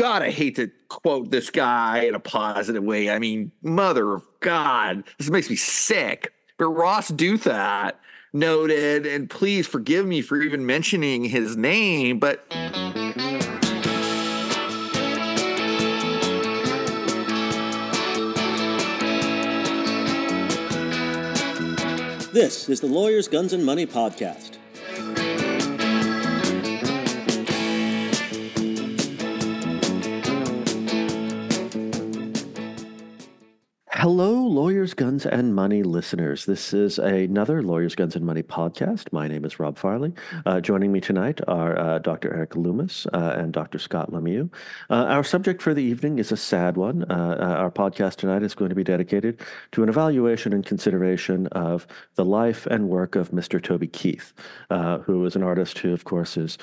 God, I hate to quote this guy in a positive way. I mean, mother of God, this makes me sick. But Ross Douthat noted, and please forgive me for even mentioning his name, but. This is the Lawyers, Guns, and Money podcast. Hello, Lawyers, Guns, and Money listeners. This is another Lawyers, Guns, and Money podcast. My name is Rob Farley. Uh, joining me tonight are uh, Dr. Eric Loomis uh, and Dr. Scott Lemieux. Uh, our subject for the evening is a sad one. Uh, uh, our podcast tonight is going to be dedicated to an evaluation and consideration of the life and work of Mr. Toby Keith, who is an artist who, of course, is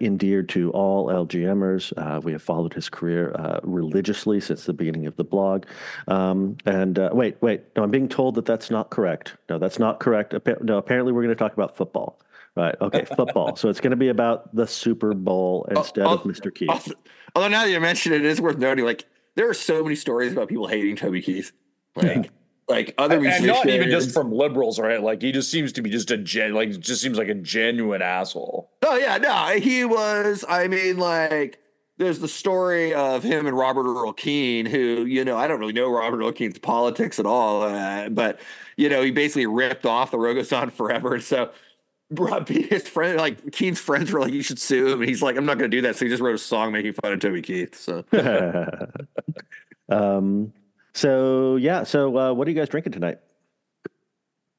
endeared to all LGMers. we have followed his career religiously since the beginning of the blog. Um, um, and uh, wait, wait. No, I'm being told that that's not correct. No, that's not correct. No, apparently we're going to talk about football. Right. Okay. Football. so it's going to be about the Super Bowl oh, instead of Mr. Keith. Also, although now that you mention it, it is worth noting. Like there are so many stories about people hating Toby Keith. Like, yeah. like other and, and not even just from liberals, right? Like he just seems to be just a gen, like just seems like a genuine asshole. Oh yeah, no, he was. I mean, like there's the story of him and Robert Earl Keen, who, you know, I don't really know Robert Earl Keen's politics at all, uh, but, you know, he basically ripped off the Road Goes On forever. So his friend, like Keen's friends were like, you should sue him. And he's like, I'm not going to do that. So he just wrote a song making fun of Toby Keith. So, um, so yeah. So, uh, what are you guys drinking tonight?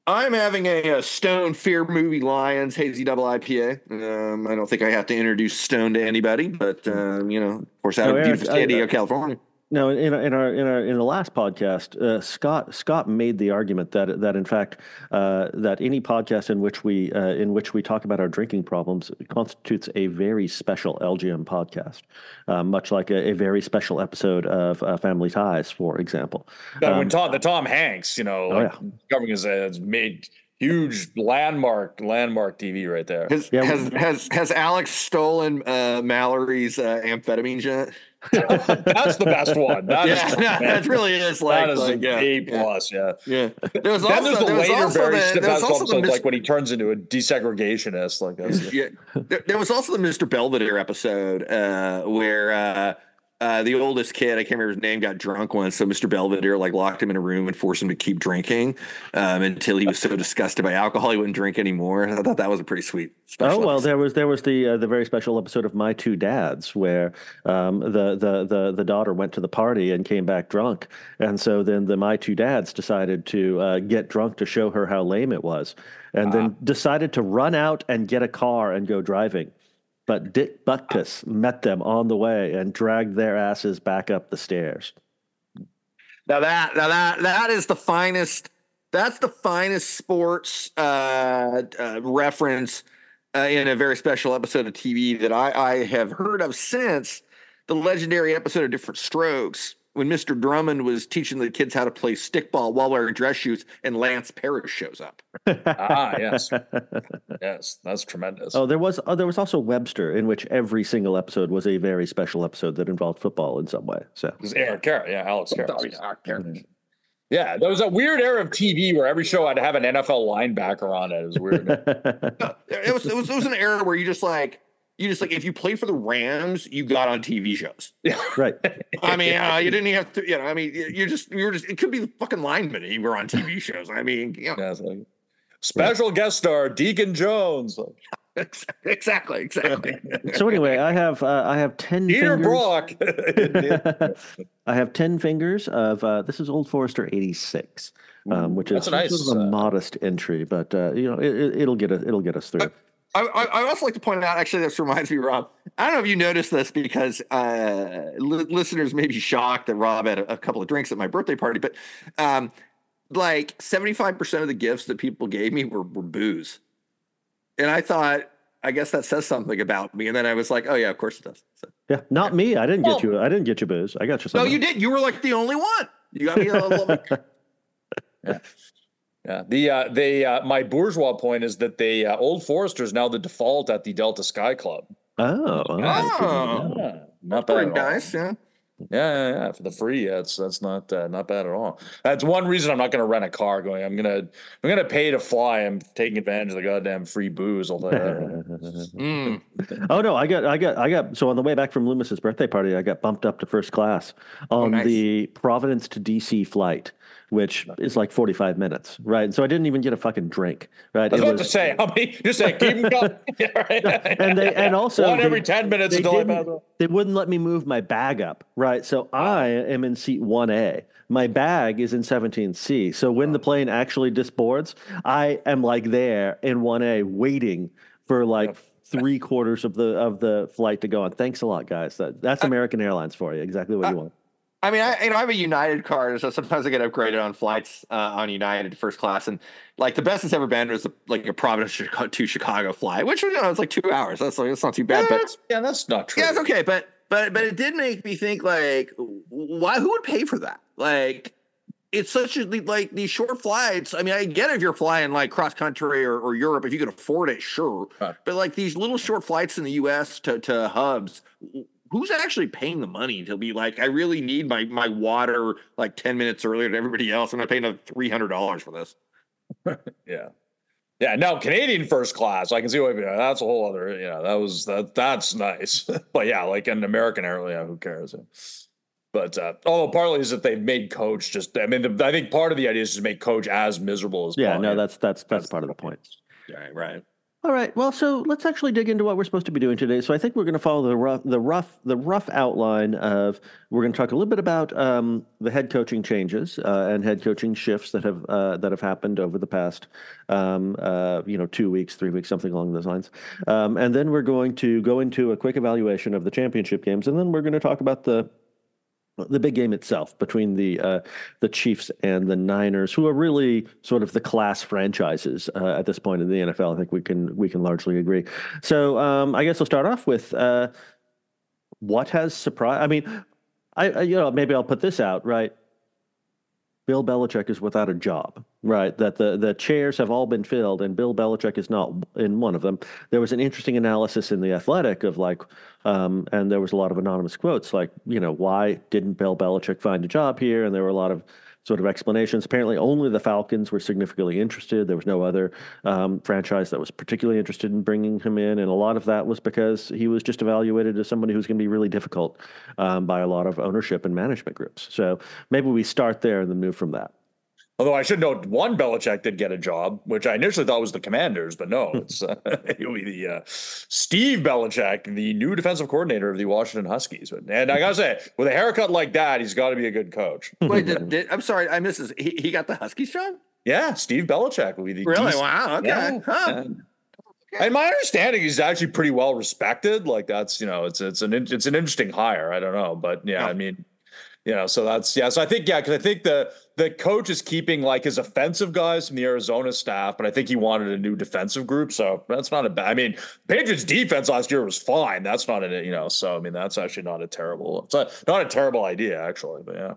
I'm having a, a, Stone Fear Movie Lions Hazy Double IPA. Um, I don't think I have to introduce Stone to anybody, but um, you know, of course, out of beautiful San Diego, California. No, in our, in our in our in the last podcast, uh, Scott Scott made the argument that that in fact uh, that any podcast in which we uh, in which we talk about our drinking problems constitutes a very special LGM podcast, uh, much like a, a, very special episode of uh, Family Ties, for example. Um, when Tom the Tom Hanks, you know, oh, yeah. covering his has made huge landmark landmark TV right there. Has yeah, has, has, has Alex stolen uh, Mallory's uh, amphetamines yet? that's the best one. That yeah, is, yeah that really is like, that is like yeah, A plus. Yeah, yeah. There was also, then there's the there later Barry Stefan mis- like when he turns into a desegregationist. Like that's yeah. There, there, was also the Mr. Belvedere episode uh, where. Uh, uh, the oldest kid, I can't remember his name, got drunk once. So Mr. Belvedere like locked him in a room and forced him to keep drinking um, until he was so disgusted by alcohol he wouldn't drink anymore. I thought that was a pretty sweet. oh well, episode. there was there was the uh, the very special episode of My Two Dads where um, the the the the daughter went to the party and came back drunk, and so then the My Two Dads decided to uh, get drunk to show her how lame it was, and then ah. decided to run out and get a car and go driving. But Dick Butkus met them on the way and dragged their asses back up the stairs. Now that now that that is the finest. That's the finest sports uh, uh, reference uh, in a very special episode of TV that I, I have heard of since the legendary episode of Diff'rent Strokes, when Mr. Drummond was teaching the kids how to play stickball while wearing dress shoes, and Lance Parrish shows up. ah, yes, yes, that's tremendous. Oh, there was oh, there was also Webster, in which every single episode was a very special episode that involved football in some way. So it was Eric Carroll, yeah, Alex Karras. Yeah, there was a weird era of TV where every show had to have an NFL linebacker on it. It was weird. no, it was it was it was an era where you just like you just like if you played for the Rams, you got on TV shows. Yeah, right. I mean, uh, you didn't have to. You know, I mean, you just you were just. It could be the fucking lineman. You were on TV shows. I mean, you know. yeah, like special yeah. guest star Deacon Jones. exactly, exactly. so anyway, I have uh, I have ten. Peter fingers. Brock. I have ten fingers of uh, this is Old Forester eighty six. Um, which is nice, sort of a uh, modest entry, but uh, you know it, will get us it'll get us through. I, I, also like to point out, actually, this reminds me, Rob. I don't know if you noticed this because uh, li- listeners may be shocked that Rob had a, a, couple of drinks at my birthday party, but um, like 75% of the gifts that people gave me were, were booze. And I thought, I guess that says something about me. And then I was like, oh, yeah, of course it does. So, yeah, not yeah. me. I didn't get you. I didn't get you booze. I got you something. No, you did. You were like the only one. You got me a little. yeah. Yeah, the uh, they uh, my bourgeois point is that the uh, Old Forester is now the default at the Delta Sky Club. Oh, oh. oh. not bad. Nice, yeah. Yeah, yeah, yeah, for the free, yeah, it's that's not uh, not bad at all. That's one reason I'm not going to rent a car. Going, I'm gonna I'm gonna pay to fly. I'm taking advantage of the goddamn free booze. All mm. Oh no, I got I got I got. So on the way back from Loomis's birthday party, I got bumped up to first class on oh, nice. the Providence to DC flight which is like 45 minutes, right? And So I didn't even get a fucking drink, right? I was it about was, to say, I mean, just say, keep them going. yeah, right. and they, and also one every 10 minutes they, until they wouldn't let me move my bag up, right? So I am in seat 1A. My bag is in 17C. So when the plane actually disboards, I am like there in 1A waiting for like three quarters of the of the flight to go on. Thanks a lot, guys. That that's American Airlines for you. Exactly what you want. I mean, I you know I have a United card, so sometimes I get upgraded on flights uh, on United first class, and like the best it's ever been was like a Providence to Chicago flight, which you know it's like two hours. That's like that's not too bad. Yeah, but that's, yeah, that's not true. Yeah, it's okay, but but but it did make me think like, why? Who would pay for that? Like, it's such a like these short flights. I mean, I get if you're flying like cross country or, or Europe, if you can afford it, sure. Huh. But like these little short flights in the U.S. to to hubs who's actually paying the money to be like, I really need my my water like 10 minutes earlier than everybody else. And I'm not paying another three hundred dollars for this. yeah. Yeah, now Canadian first class, I can see what you know, that's a whole other, you know, that was that that's nice. but yeah, like an American airline, yeah, who cares? But uh, although partly is that they've made coach just, I mean, the, I think part of the idea is to make coach as miserable as yeah. No, that's that's that's, that's part of the point. Right, right. All right. Well, so let's actually dig into what we're supposed to be doing today. So I think we're going to follow the rough, the rough, the rough outline of. We're going to talk a little bit about um, the head coaching changes uh, and head coaching shifts that have uh, that have happened over the past, um, uh, you know, two weeks, three weeks, something along those lines. Um, and then we're going to go into a quick evaluation of the championship games, and then we're going to talk about the the big game itself between the uh, the Chiefs and the Niners, who are really sort of the class franchises uh, at this point in the NFL. I think we can we can largely agree. So um, I guess I'll start off with uh, what has surprised. I mean, I, I you know maybe I'll put this out right. Bill Belichick is without a job, right? That the, the chairs have all been filled and Bill Belichick is not in one of them. There was an interesting analysis in The Athletic of like, um, and there was a lot of anonymous quotes like, you know, why didn't Bill Belichick find a job here? And there were a lot of sort of explanations. Apparently, only the Falcons were significantly interested. There was no other um, franchise that was particularly interested in bringing him in, and a lot of that was because he was just evaluated as somebody who's going to be really difficult um, by a lot of ownership and management groups. So maybe we start there and then move from that. Although I should note, one Belichick did get a job, which I initially thought was the Commanders, but no, it's uh, it'll be the uh, Steve Belichick, the new defensive coordinator of the Washington Huskies. And I gotta say, with a haircut like that, he's got to be a good coach. Wait, did, did, I'm sorry, I missed this. He, he got the Huskies job. Yeah, Steve Belichick will be the really DC. wow. Okay. Yeah. Huh. And my understanding is actually pretty well respected. Like that's you know it's it's an it's an interesting hire. I don't know, but yeah, I mean you know, so that's yeah. So I think yeah, because I think the the coach is keeping like his offensive guys from the Arizona staff, but I think he wanted a new defensive group. So that's not a bad. I mean, Patriots defense last year was fine. That's not a you know. So I mean, that's actually not a terrible. It's a, not a terrible idea actually, but yeah.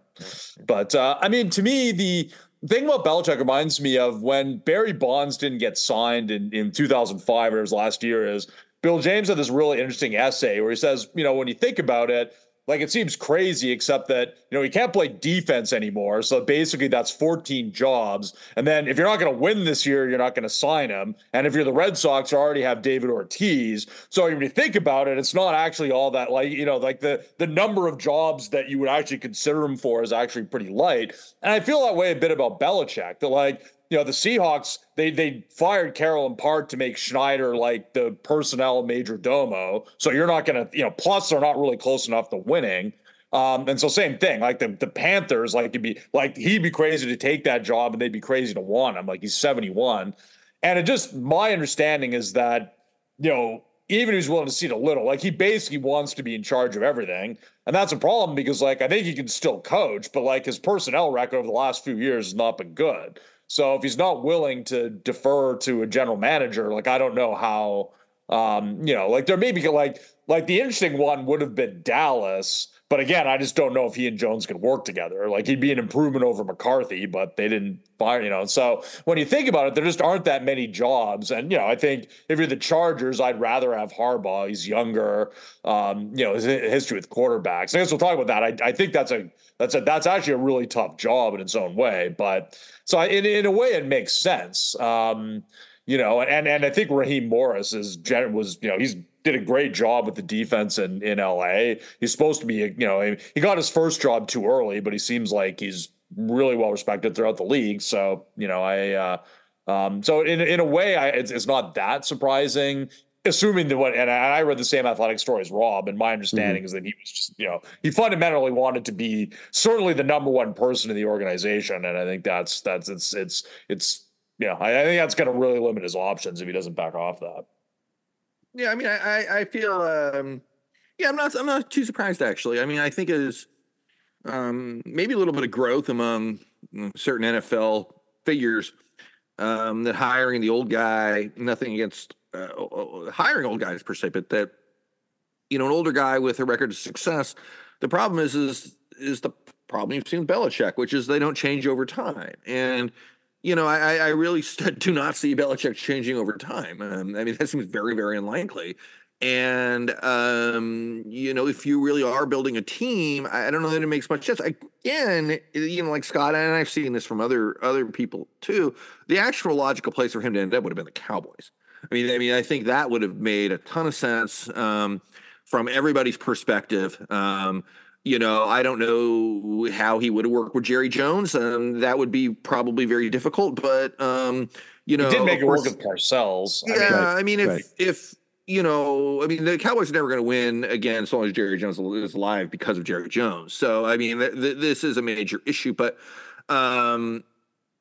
But uh, I mean, to me, the thing about Belichick reminds me of when Barry Bonds didn't get signed in in 2005 or his last year. Is Bill James had this really interesting essay where he says, you know, when you think about it like it seems crazy, except that you know he can't play defense anymore. So basically, that's 14 jobs. And then if you're not going to win this year, you're not going to sign him. And if you're the Red Sox, you already have David Ortiz. So when you think about it, it's not actually all that like you know like the the number of jobs that you would actually consider him for is actually pretty light. And I feel that way a bit about Belichick. That like you know, the Seahawks, they they fired Carroll in part to make Schneider like the personnel major domo. So you're not gonna, you know, plus they're not really close enough to winning. Um, and so same thing, like the the Panthers, like it'd be like he'd be crazy to take that job and they'd be crazy to want him. Like he's 71. And it just my understanding is that, you know, even he's willing to cede a little, like he basically wants to be in charge of everything. And that's a problem because like I think he can still coach, but like his personnel record over the last few years has not been good. So if he's not willing to defer to a general manager, like I don't know how Um, you know, like there may be like like the interesting one would have been Dallas, but again, I just don't know if he and Jones could work together. Like he'd be an improvement over McCarthy, but they didn't fire, you know. So when you think about it, there just aren't that many jobs. And you know, I think if you're the Chargers, I'd rather have Harbaugh. He's younger. Um, you know, his history with quarterbacks. I guess we'll talk about that. I, I think that's a that's a that's actually a really tough job in its own way. But so in in a way, it makes sense. Um, you know, and and I think Raheem Morris is was you know he's did a great job with the defense in in LA. He's supposed to be you know he got his first job too early, but he seems like he's really well respected throughout the league. So you know I. Uh, um, so in in a way, I, it's, it's not that surprising assuming that what and I read the same athletic story as Rob, and my understanding mm-hmm. is that he was just, you know, he fundamentally wanted to be certainly the number one person in the organization. And I think that's that's it's it's it's you know, I, I think that's going to really limit his options if he doesn't back off that. Yeah, I mean, I I feel um, yeah, I'm not I'm not too surprised actually. I mean, I think is um, maybe a little bit of growth among certain NFL figures um, that hiring the old guy. Nothing against uh, hiring old guys per se, but that you know an older guy with a record of success. The problem is is is the problem you've seen with Belichick, which is they don't change over time and you know, I, I really do not see Belichick changing over time. Um, I mean, that seems very, very unlikely. And um, you know, if you really are building a team, I don't know that it makes much sense. Again, you know, like Scott, and I've seen this from other other people too. The actual logical place for him to end up would have been the Cowboys. I mean, I mean, I think that would have made a ton of sense um, from everybody's perspective. Um, you know, I don't know how he would have worked with Jerry Jones. Um, that would be probably very difficult, but um, you know, he did make it work with Parcells. Yeah, I mean, I mean if right. if you know, I mean, the Cowboys are never going to win again as long as Jerry Jones is alive because of Jerry Jones. So, I mean, th- th- this is a major issue, but um,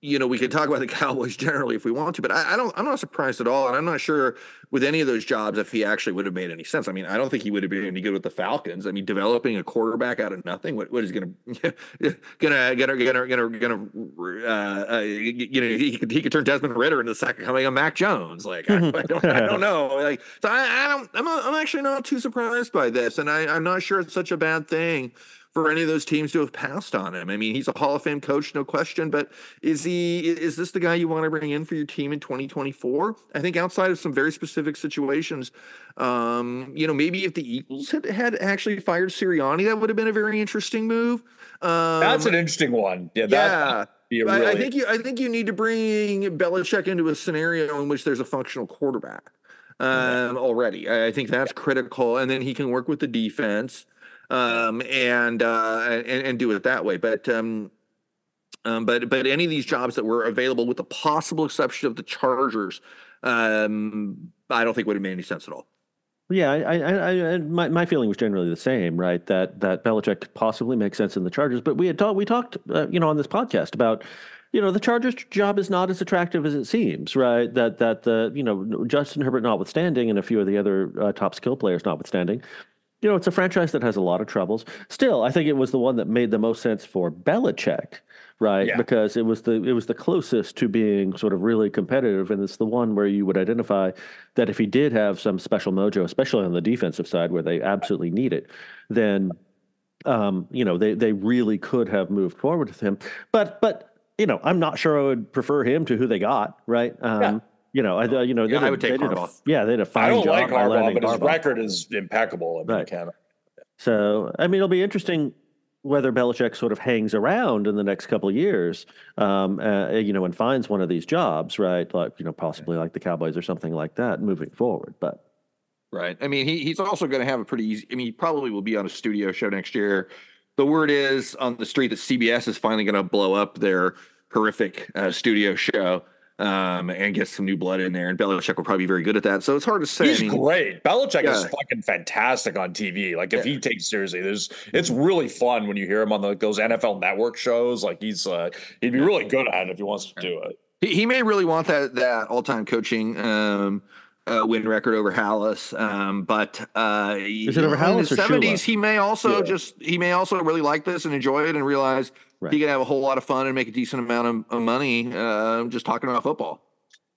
you know, we could talk about the Cowboys generally if we want to, but I, I, don't. I'm not surprised at all, and I'm not sure with any of those jobs if he actually would have made any sense. I mean, I don't think he would have been any good with the Falcons. I mean, developing a quarterback out of nothing. What, what is going to gonna gonna gonna gonna gonna uh, uh, you know he could he could turn Desmond Ridder into the second coming of Mac Jones. Like I, I, don't I don't know. Like so I, I don't I'm not, I'm actually not too surprised by this, and I I'm not sure it's such a bad thing for any of those teams to have passed on him. I mean, he's a Hall of Fame coach, no question, but is he is this the guy you want to bring in for your team in 2024? I think outside of some very specific situations, um, you know, maybe if the Eagles had, had actually fired Sirianni, that would have been a very interesting move. Um, That's an interesting one. Yeah, yeah. Really... I, I think you I think you need to bring Belichick into a scenario in which there's a functional quarterback um, already. I think that's critical, and then he can work with the defense um, and, uh, and and do it that way. But um, um, but but any of these jobs that were available, with the possible exception of the Chargers, um, I don't think would have made any sense at all. Yeah, I, I, I, my my feeling was generally the same, right? That that Belichick could possibly make sense in the Chargers, but we had talked we talked, uh, you know, on this podcast about, you know, the Chargers job is not as attractive as it seems, right? That that the you know Justin Herbert notwithstanding, and a few of the other uh, top skill players notwithstanding, you know, it's a franchise that has a lot of troubles. Still, I think it was the one that made the most sense for Belichick, right? Yeah. Because it was the it was the closest to being sort of really competitive, and it's the one where you would identify that if he did have some special mojo, especially on the defensive side where they absolutely need it, then um, you know they they really could have moved forward with him. But but you know, I'm not sure I would prefer him to who they got, right? Um, yeah. You know, I, you know, yeah, did, I would take Harbaugh. A, yeah, they did a fine job. I don't job like Harbaugh, but his Harbaugh. record is impeccable in right. Canada. So, I mean, it'll be interesting whether Belichick sort of hangs around in the next couple of years, um, uh, you know, and finds one of these jobs, right? Like, you know, possibly like the Cowboys or something like that moving forward. But right, I mean, he, he's also going to have a pretty easy. I mean, he probably will be on a studio show next year. The word is on the street that CBS is finally going to blow up their horrific uh, studio show um, and get some new blood in there. And Belichick will probably be very good at that. So it's hard to say. He's I mean, great. Belichick yeah. is fucking fantastic on TV. Like if yeah. he takes seriously, there's it's really fun when you hear him on the, those NFL Network shows. Like he's uh, he'd be really good at it if he wants to do it. He, he may really want that that all time coaching. Um, uh, win record over Halas. Um, but uh, is it over Halas? In his seventies, he may also yeah. just he may also really like this and enjoy it and realize Right. He can have a whole lot of fun and make a decent amount of, of money uh, just talking about football.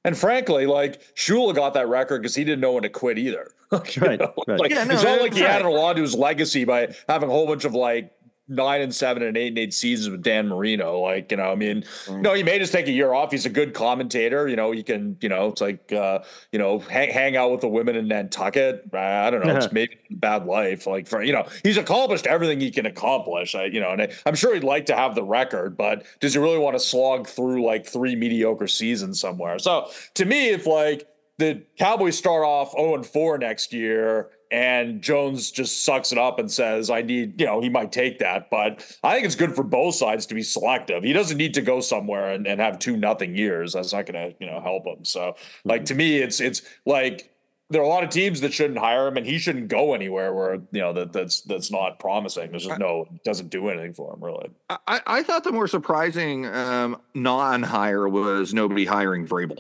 And frankly, like Shula got that record because he didn't know when to quit either. right, right. Like, yeah, no, it's not like he right. added a lot to his legacy by having a whole bunch of like nine and seven and eight and eight seasons with Dan Marino. Like, you know, I mean, mm. no, he may just take a year off. He's a good commentator. You know, he can, you know, it's like, uh, you know, hang, hang out with the women in Nantucket. I don't know. It's maybe bad life. Like for, you know, he's accomplished everything he can accomplish. I, you know, and I, I'm sure he'd like to have the record, but does he really want to slog through like three mediocre seasons somewhere? So to me, if like, the Cowboys start off 0 and 4 next year and Jones just sucks it up and says, I need, you know, he might take that. But I think it's good for both sides to be selective. He doesn't need to go somewhere and, and have two nothing years. That's not gonna, you know, help him. So like mm-hmm. to me, it's it's like there are a lot of teams that shouldn't hire him and he shouldn't go anywhere where, you know, that that's that's not promising. There's just no doesn't do anything for him really. I, I thought the more surprising um, non-hire was nobody hiring Vrabel.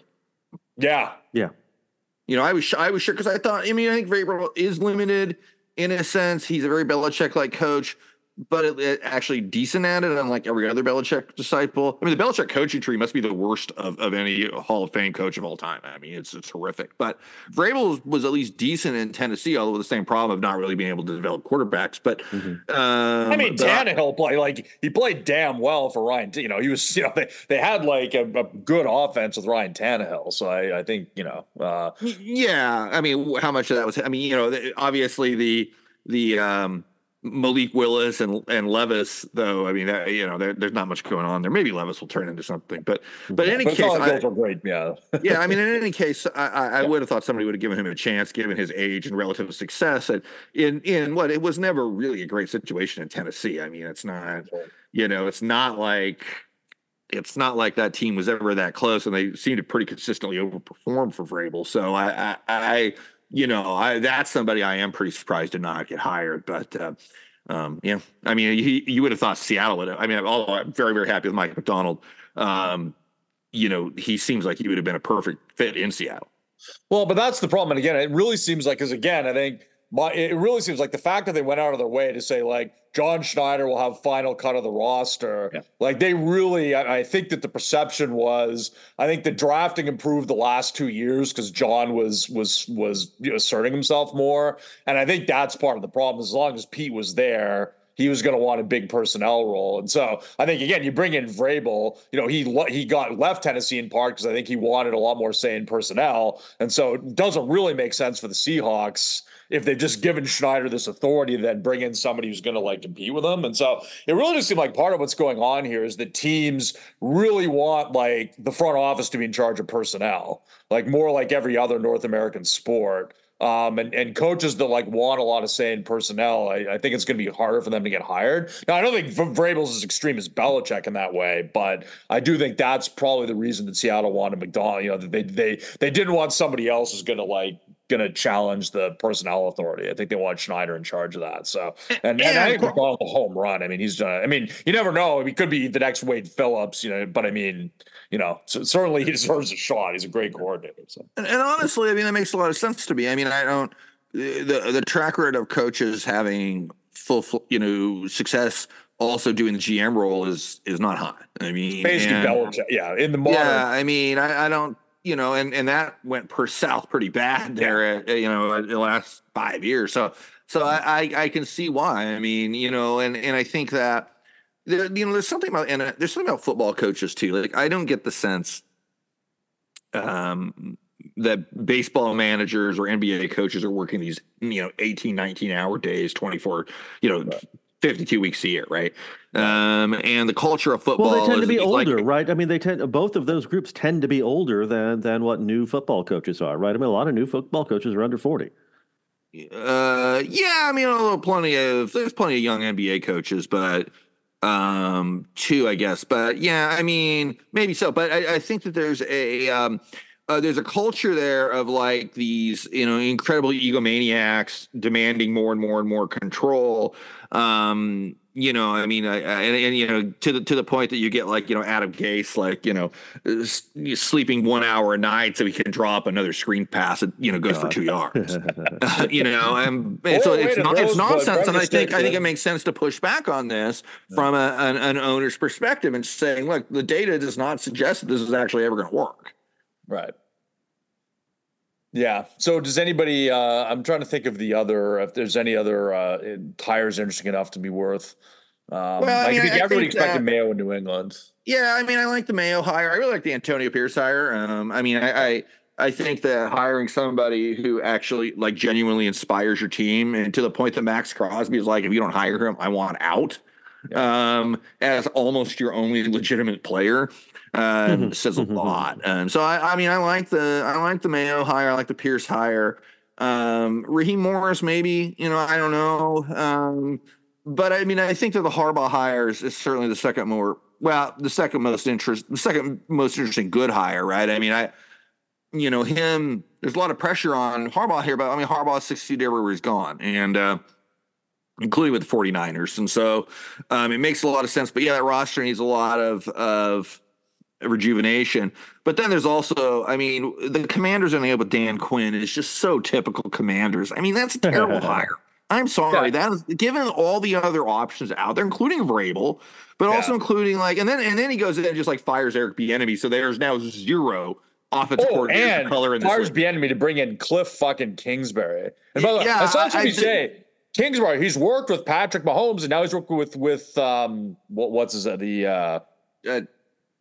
Yeah. Yeah. You know, I was I was sure because I thought I mean I think Vrabel is limited in a sense. He's a very Belichick like coach but it, it, actually decent at it, unlike every other Belichick disciple. I mean, the Belichick coaching tree must be the worst of, of any Hall of Fame coach of all time. I mean, it's it's horrific. But Vrabel was at least decent in Tennessee, although with the same problem of not really being able to develop quarterbacks. But mm-hmm. um, I mean, Tannehill play like he played damn well for Ryan. You know, he was you know they, they had like a, a good offense with Ryan Tannehill. So I, I think you know, uh, yeah. I mean, how much of that was? I mean, you know, obviously the the um Malik Willis and and Levis, though, I mean, that, you know, there, there's not much going on there. Maybe Levis will turn into something, but but in any but case, I, great, yeah, yeah. I mean, in any case, I, I, I would have thought somebody would have given him a chance, given his age and relative success, and in in what it was never really a great situation in Tennessee. I mean, it's not, you know, it's not like it's not like that team was ever that close, and they seemed to pretty consistently overperform for Vrabel. So I, I, I you know, I, that's somebody I am pretty surprised to not get hired. But uh, um, yeah, I mean, he, you would have thought Seattle would. Have, I mean, although I'm very very happy with Mike Macdonald, um, you know, he seems like he would have been a perfect fit in Seattle. Well, but that's the problem. And again, it really seems like because again, I think my it really seems like the fact that they went out of their way to say like John Schneider will have final cut of the roster. Yeah. Like they really, I, I, think that the perception was, I think the drafting improved the last two years because John was was was asserting himself more, and I think that's part of the problem. As long as Pete was there, he was going to want a big personnel role. And so I think again, you bring in Vrabel. You know, he he got left Tennessee in part because I think he wanted a lot more say in personnel, and so it doesn't really make sense for the Seahawks if they've just given Schneider this authority, then bring in somebody who's going to like compete with them. And so it really just seemed like part of what's going on here is that teams really want like the front office to be in charge of personnel, like more like every other North American sport. Um, and, and coaches that like want a lot of say in personnel, I, I think it's going to be harder for them to get hired. Now, I don't think Vrabel's as extreme as Belichick in that way, but I do think that's probably the reason that Seattle wanted Macdonald. You know, they they they didn't want somebody else who's going to like going to challenge the personnel authority. I think they want Schneider in charge of that. So, and, and, and I think Macdonald a home run. I mean, he's done. I mean, you never know. He could be the next Wade Phillips, you know. But I mean, you know, so certainly he deserves a shot. He's a great coordinator. So. And, and honestly, I mean, that makes a lot of sense to me. I mean, I don't the the track record of coaches having full, you know, success also doing the GM role is is not high. I mean, basically, Belichick, yeah, in the modern, yeah. I mean, I, I don't you know, and and that went per south pretty bad there, yeah. you know, in the last five years. So so I, I, I can see why. I mean, you know, and and I think that there, you know, there's something about and uh, there's something about football coaches too. Like I don't get the sense um that baseball managers or NBA coaches are working these, you know, 18, 19 hour days, 24, you know, 52 weeks a year, right? Um, and the culture of football. Well, they tend to be older, like, right? I mean, they tend both of those groups tend to be older than than what new football coaches are, right? I mean, a lot of new football coaches are under 40. Uh, yeah, I mean, although plenty of there's plenty of young NBA coaches, but um, two, I guess. But yeah, I mean, maybe so. But I, I think that there's a um, uh, there's a culture there of like these, you know, incredible egomaniacs demanding more and more and more control. Um, you know, I mean, I, I, and, and, you know, to the to the point that you get like you know Adam Gase, like you know, sleeping one hour a night so he can drop another screen pass and you know goes God. for two yards. you know, and, and so it's not, it's nonsense. And I think I think it makes sense to push back on this yeah. from a, an, an owner's perspective and saying, look, the data does not suggest that this is actually ever going to work. Right. Yeah. So does anybody? Uh, I'm trying to think of the other. If there's any other uh, tires interesting enough to be worth. Um, well, I, mean, I think I everybody think expected that, Mayo in New England. Yeah, I mean, I like the Mayo hire. I really like the Antonio Pierce hire. Um, I mean, I, I I think that hiring somebody who actually like genuinely inspires your team, and to the point that Maxx Crosby is like, if you don't hire him, I want out. Yeah. Um, as almost your only legitimate player, um, mm-hmm. says a mm-hmm. lot. Um, so I, I mean, I like the I like the Mayo hire. I like the Pierce hire. Um, Raheem Morris, maybe you know, I don't know. Um, but I mean, I think that the Harbaugh hires is certainly the second more well, the second most interest, the second most interesting good hire, right? I mean, I you know, him, there's a lot of pressure on Harbaugh here, but I mean, Harbaugh's 60 to everywhere he's gone, and uh, including with the 49ers. And so um, it makes a lot of sense. But yeah, that roster needs a lot of, of rejuvenation. But then there's also, I mean, the commanders ending up with Dan Quinn is just so typical commanders. I mean, that's a terrible hire. I'm sorry. Yeah. That is given all the other options out there, including Vrabel, but yeah. also including like, and then and then he goes in and just like fires Eric Bieniemy. So there's now zero offensive oh, coordinator and color in this. Fires Bieniemy to bring in Cliff fucking Kingsbury. And by the way, yeah, that's not what you say. Kingsbury, he's worked with Patrick Mahomes, and now he's working with with um what what's his uh, the uh, uh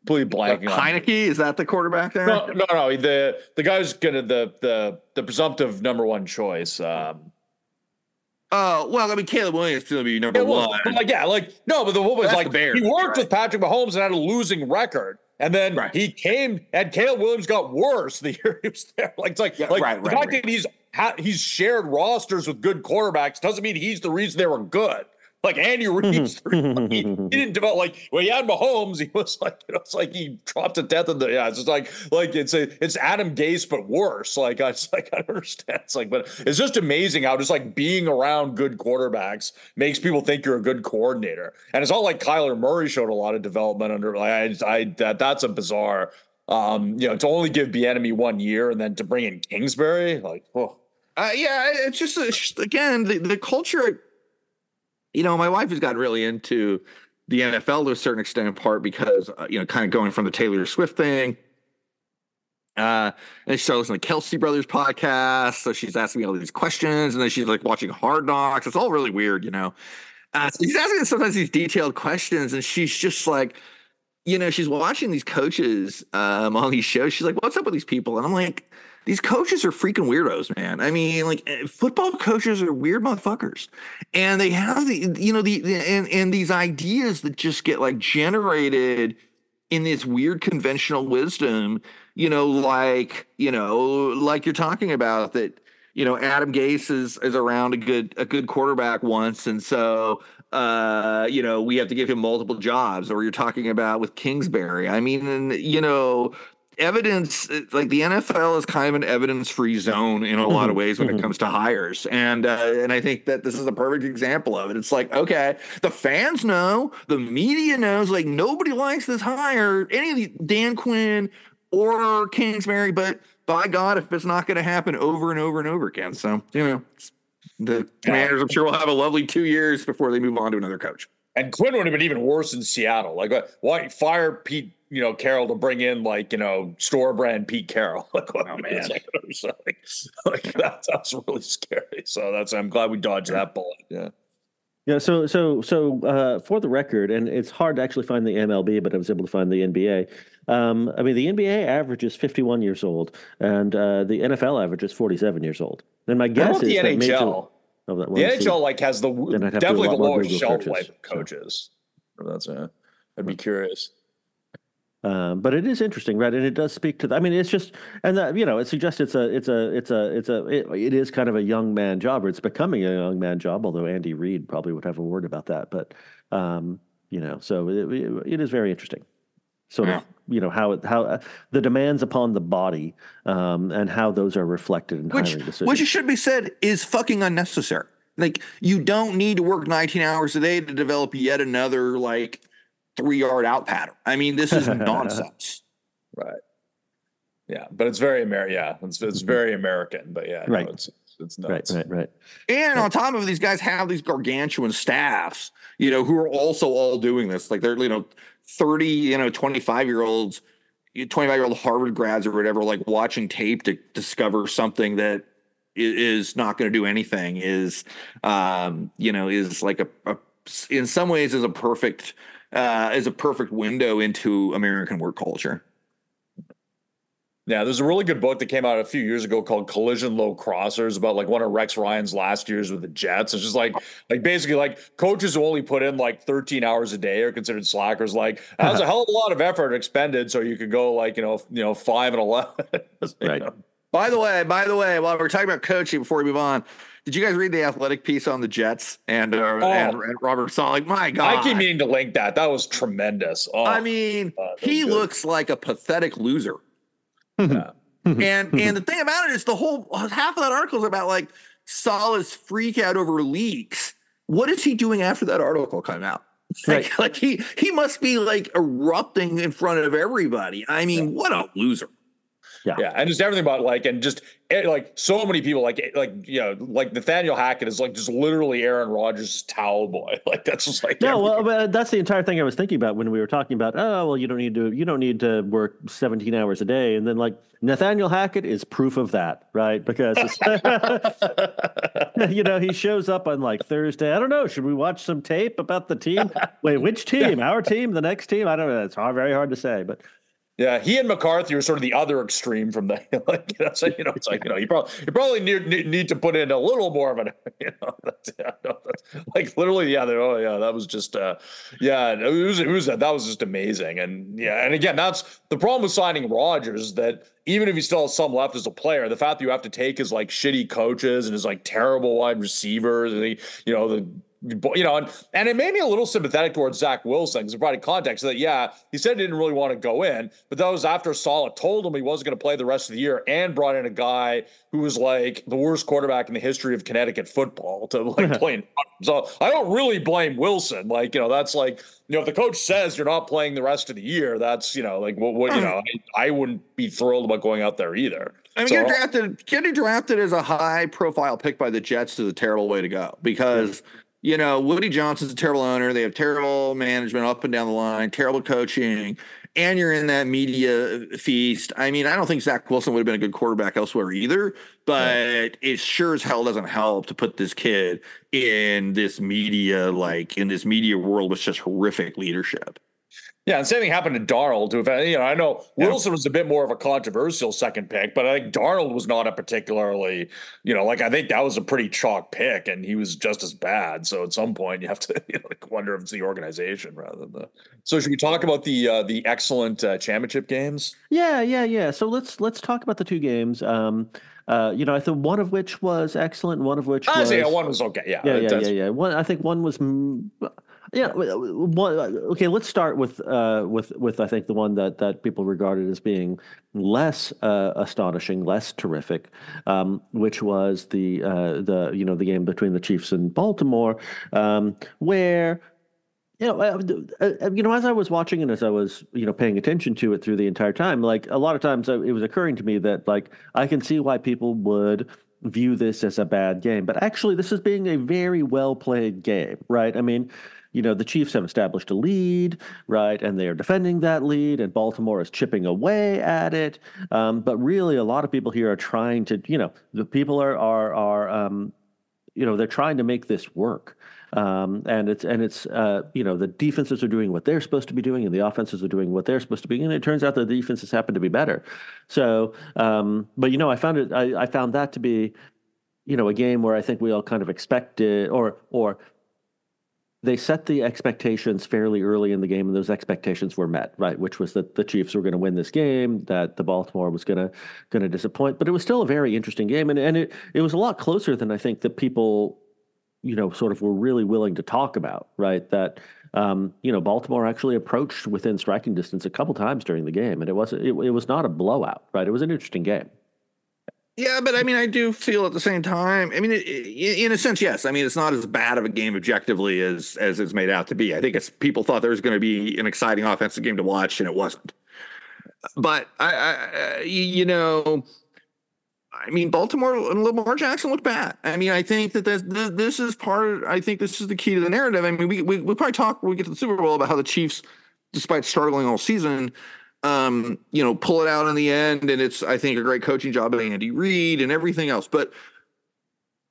completely blanking. Heinicke is that the quarterback there? No, no, no. The the guy's gonna the the the presumptive number one choice. Um, Oh well, I mean, Caleb Williams still be number yeah, well, one. But like, yeah, like no, but the what was like he worked right. with Patrick Mahomes and had a losing record. And then right. he came, and Caleb Williams got worse the year he was there. Like it's like, yeah, like right, the fact that he's he's shared rosters with good quarterbacks doesn't mean he's the reason they were good. Like Andy Reid's, he, he, didn't develop like when he had Mahomes, he was like, you know, it's like he dropped to death in the yeah. It's just like like it's a it's Adam Gase but worse. Like I just like I understand. It's like, but it's just amazing how just like being around good quarterbacks makes people think you're a good coordinator. And it's not like Kyler Murray showed a lot of development under like I I that that's a bizarre. Um, you know, to only give Bieniemy one year and then to bring in Kingsbury, like, oh. Uh, yeah, it's just, it's just again the, the culture you know, my wife has gotten really into the NFL to a certain extent, in part because uh, you know, kind of going from the Taylor Swift thing. Uh, and she started listening to Kelce Brothers podcast. So she's asking me all these questions, and then she's like watching Hard Knocks. It's all really weird, you know. Uh, so he's asking sometimes these detailed questions, and she's just like, you know, she's watching these coaches um, on these shows. She's like, "What's up with these people?" And I'm like, these coaches are freaking weirdos, man. I mean, like eh, football coaches are weird motherfuckers, and they have the you know the, the and and these ideas that just get like generated in this weird conventional wisdom. You know, like you know, like you're talking about that. You know, Adam Gase is is around a good a good quarterback once, and so uh, you know, we have to give him multiple jobs, or you're talking about with Kingsbury. I mean, you know, evidence like the NFL is kind of an evidence free zone in a lot of mm-hmm. ways when it mm-hmm. comes to hires and uh, and I think that this is a perfect example of it it's like okay the fans know the media knows like nobody likes this hire any of the Dan Quinn or Kingsbury but by God if it's not going to happen over and over and over again so you know the commanders I'm sure will have a lovely two years before they move on to another coach and Quinn would have been even worse in Seattle. Like, why fire Pete you know Carroll to bring in like you know store brand Pete Carroll. like, oh man, like, like that, that's really scary. So that's I'm glad we dodged that bullet. Yeah. Yeah, so so so uh, for the record, and it's hard to actually find the MLB, but I was able to find the NBA. Um, I mean, the NBA average is 51 years old, and uh, the NFL average is 47 years old. And my guess is the that NHL. Major, oh, that, the NHL like has the definitely the lowest shelf life of coaches. So. That's uh, I'd be curious. Um, but it is interesting, right? And it does speak to. The, I mean, it's just, and that you know, it suggests it's a, it's a, it's a, it's a, it, it is kind of a young man job, or it's becoming a young man job. Although Andy Reid probably would have a word about that, but um, you know, so it, it is very interesting. Sort yeah. of, you know, how how uh, the demands upon the body um, and how those are reflected in which, hiring decisions. Which should be said is fucking unnecessary. Like you don't need to work 19 hours a day to develop yet another like three yard out pattern. I mean, this is nonsense. Right. Yeah, but it's very American. Yeah, it's, it's very American. But yeah, right. No, it's it's nuts. Right, right, right. And on top of it, these guys have these gargantuan staffs, you know, who are also all doing this. Like they're, you know, 30, you know, 25 year olds 25 year old Harvard grads or whatever, like watching tape to discover something that is not going to do anything is, um, you know, is like a, a, in some ways is a perfect, uh, is a perfect window into American work culture. Yeah, there's a really good book that came out a few years ago called Collision Low Crossers about like one of Rex Ryan's last years with the Jets. It's just like like basically like coaches who only put in like 13 hours a day are considered slackers. Like that's a hell of a lot of effort expended, so you could go like you know you know five and eleven. right. Know? By the way, by the way, while we're talking about coaching, before we move on, did you guys read the athletic piece on the Jets and uh, oh. and, and, Robert Saleh? Like, my God, I keep meaning to link that. That was tremendous. Oh, I mean, he looks like a pathetic loser. Yeah. and and the thing about it is the whole half of that article is about like Saleh's freak out over leaks. What is he doing after that article came out? Like, right. like he he must be like erupting in front of everybody. I mean, yeah. what a loser. Yeah. Yeah. And just everything about like, and just like so many people, like, eh, like, you know, like Nathaniel Hackett is like just literally Aaron Rodgers' towel boy. Like, that's just like, no, well, but that's the entire thing I was thinking about when we were talking about, oh, well, you don't need to, you don't need to work 17 hours a day. And then like Nathaniel Hackett is proof of that, right? Because, you know, he shows up on like Thursday. I don't know. Should we watch some tape about the team? Wait, which team? Our team? The next team? I don't know. It's hard, very hard to say, but yeah, he and McCarthy are sort of the other extreme from the like you know, so, you know it's like you know you probably you probably need, need to put in a little more of an you know that's, yeah, that's, like literally yeah oh yeah that was just uh yeah it was it was that was just amazing and yeah and again that's the problem with signing Rodgers that even if he still has some left as a player, the fact that you have to take his like shitty coaches and his like terrible wide receivers and he, you know the you know, and, and it made me a little sympathetic towards Zach Wilson because it provided context that, yeah, he said he didn't really want to go in, but that was after Saleh told him he wasn't going to play the rest of the year and brought in a guy who was like the worst quarterback in the history of Connecticut football to like play. So I don't really blame Wilson. Like, you know, that's like, you know, if the coach says you're not playing the rest of the year, that's, you know, like what, what you hmm. know, I, I wouldn't be thrilled about going out there either. I mean, so, getting drafted, getting drafted as a high profile pick by the Jets is a terrible way to go because. Yeah you know, Woody Johnson's a terrible owner. They have terrible management up and down the line, terrible coaching, and you're in that media feast. I mean, I don't think Zach Wilson would have been a good quarterback elsewhere either, but it sure as hell doesn't help to put this kid in this media, like in this media world with such horrific leadership. Yeah, and same thing happened to Darnold. Too. You know, I know yeah. Wilson was a bit more of a controversial second pick, but I think Darnold was not a particularly, you know, like I think that was a pretty chalk pick, and he was just as bad. So at some point, you have to you know, like wonder if it's the organization rather than the. So should we talk about the uh, the excellent uh, championship games? Yeah, yeah, yeah. So let's let's talk about the two games. Um, uh, you know, I think one of which was excellent, one of which I was, yeah, one was okay. Yeah, yeah, yeah, yeah, yeah. One, I think one was. Yeah. One, okay. Let's start with uh, with with I think the one that that people regarded as being less uh, astonishing, less terrific, um, which was the uh, the you know the game between the Chiefs and Baltimore, um, where you know, uh, uh, you know, as I was watching and as I was, you know, paying attention to it through the entire time, like a lot of times uh, it was occurring to me that, like, I can see why people would view this as a bad game, but actually, this is being a very well played game, right? I mean, you know, the Chiefs have established a lead, right? And they are defending that lead, and Baltimore is chipping away at it. Um, but really, a lot of people here are trying to, you know, the people are, are, are, um, you know, they're trying to make this work. Um, and it's and it's uh, you know the defenses are doing what they're supposed to be doing, and the offenses are doing what they're supposed to be. Doing. And it turns out that the defenses happen to be better. So, um, but you know, I found it. I, I found that to be, you know, a game where I think we all kind of expected, or or they set the expectations fairly early in the game, and those expectations were met, right? Which was that the Chiefs were going to win this game, that the Baltimore was going to going to disappoint. But it was still a very interesting game, and and it it was a lot closer than I think that people, you know, sort of were really willing to talk about, right? That um, you know, Baltimore actually approached within striking distance a couple times during the game, and it wasn't it, it was not a blowout, right? It was an interesting game. Yeah, but I mean, I do feel at the same time. I mean, it, in a sense, yes. I mean, it's not as bad of a game objectively as as it's made out to be. I think it's people thought there was going to be an exciting offensive game to watch, and it wasn't. But I, I you know, I mean, Baltimore and Lamar Jackson look bad. I mean, I think that this, this is part. I think this is the key to the narrative. I mean, we we we probably talk when we get to the Super Bowl about how the Chiefs, despite struggling all season, um, you know, pull it out in the end. And it's, I think, a great coaching job by Andy Reid and everything else. But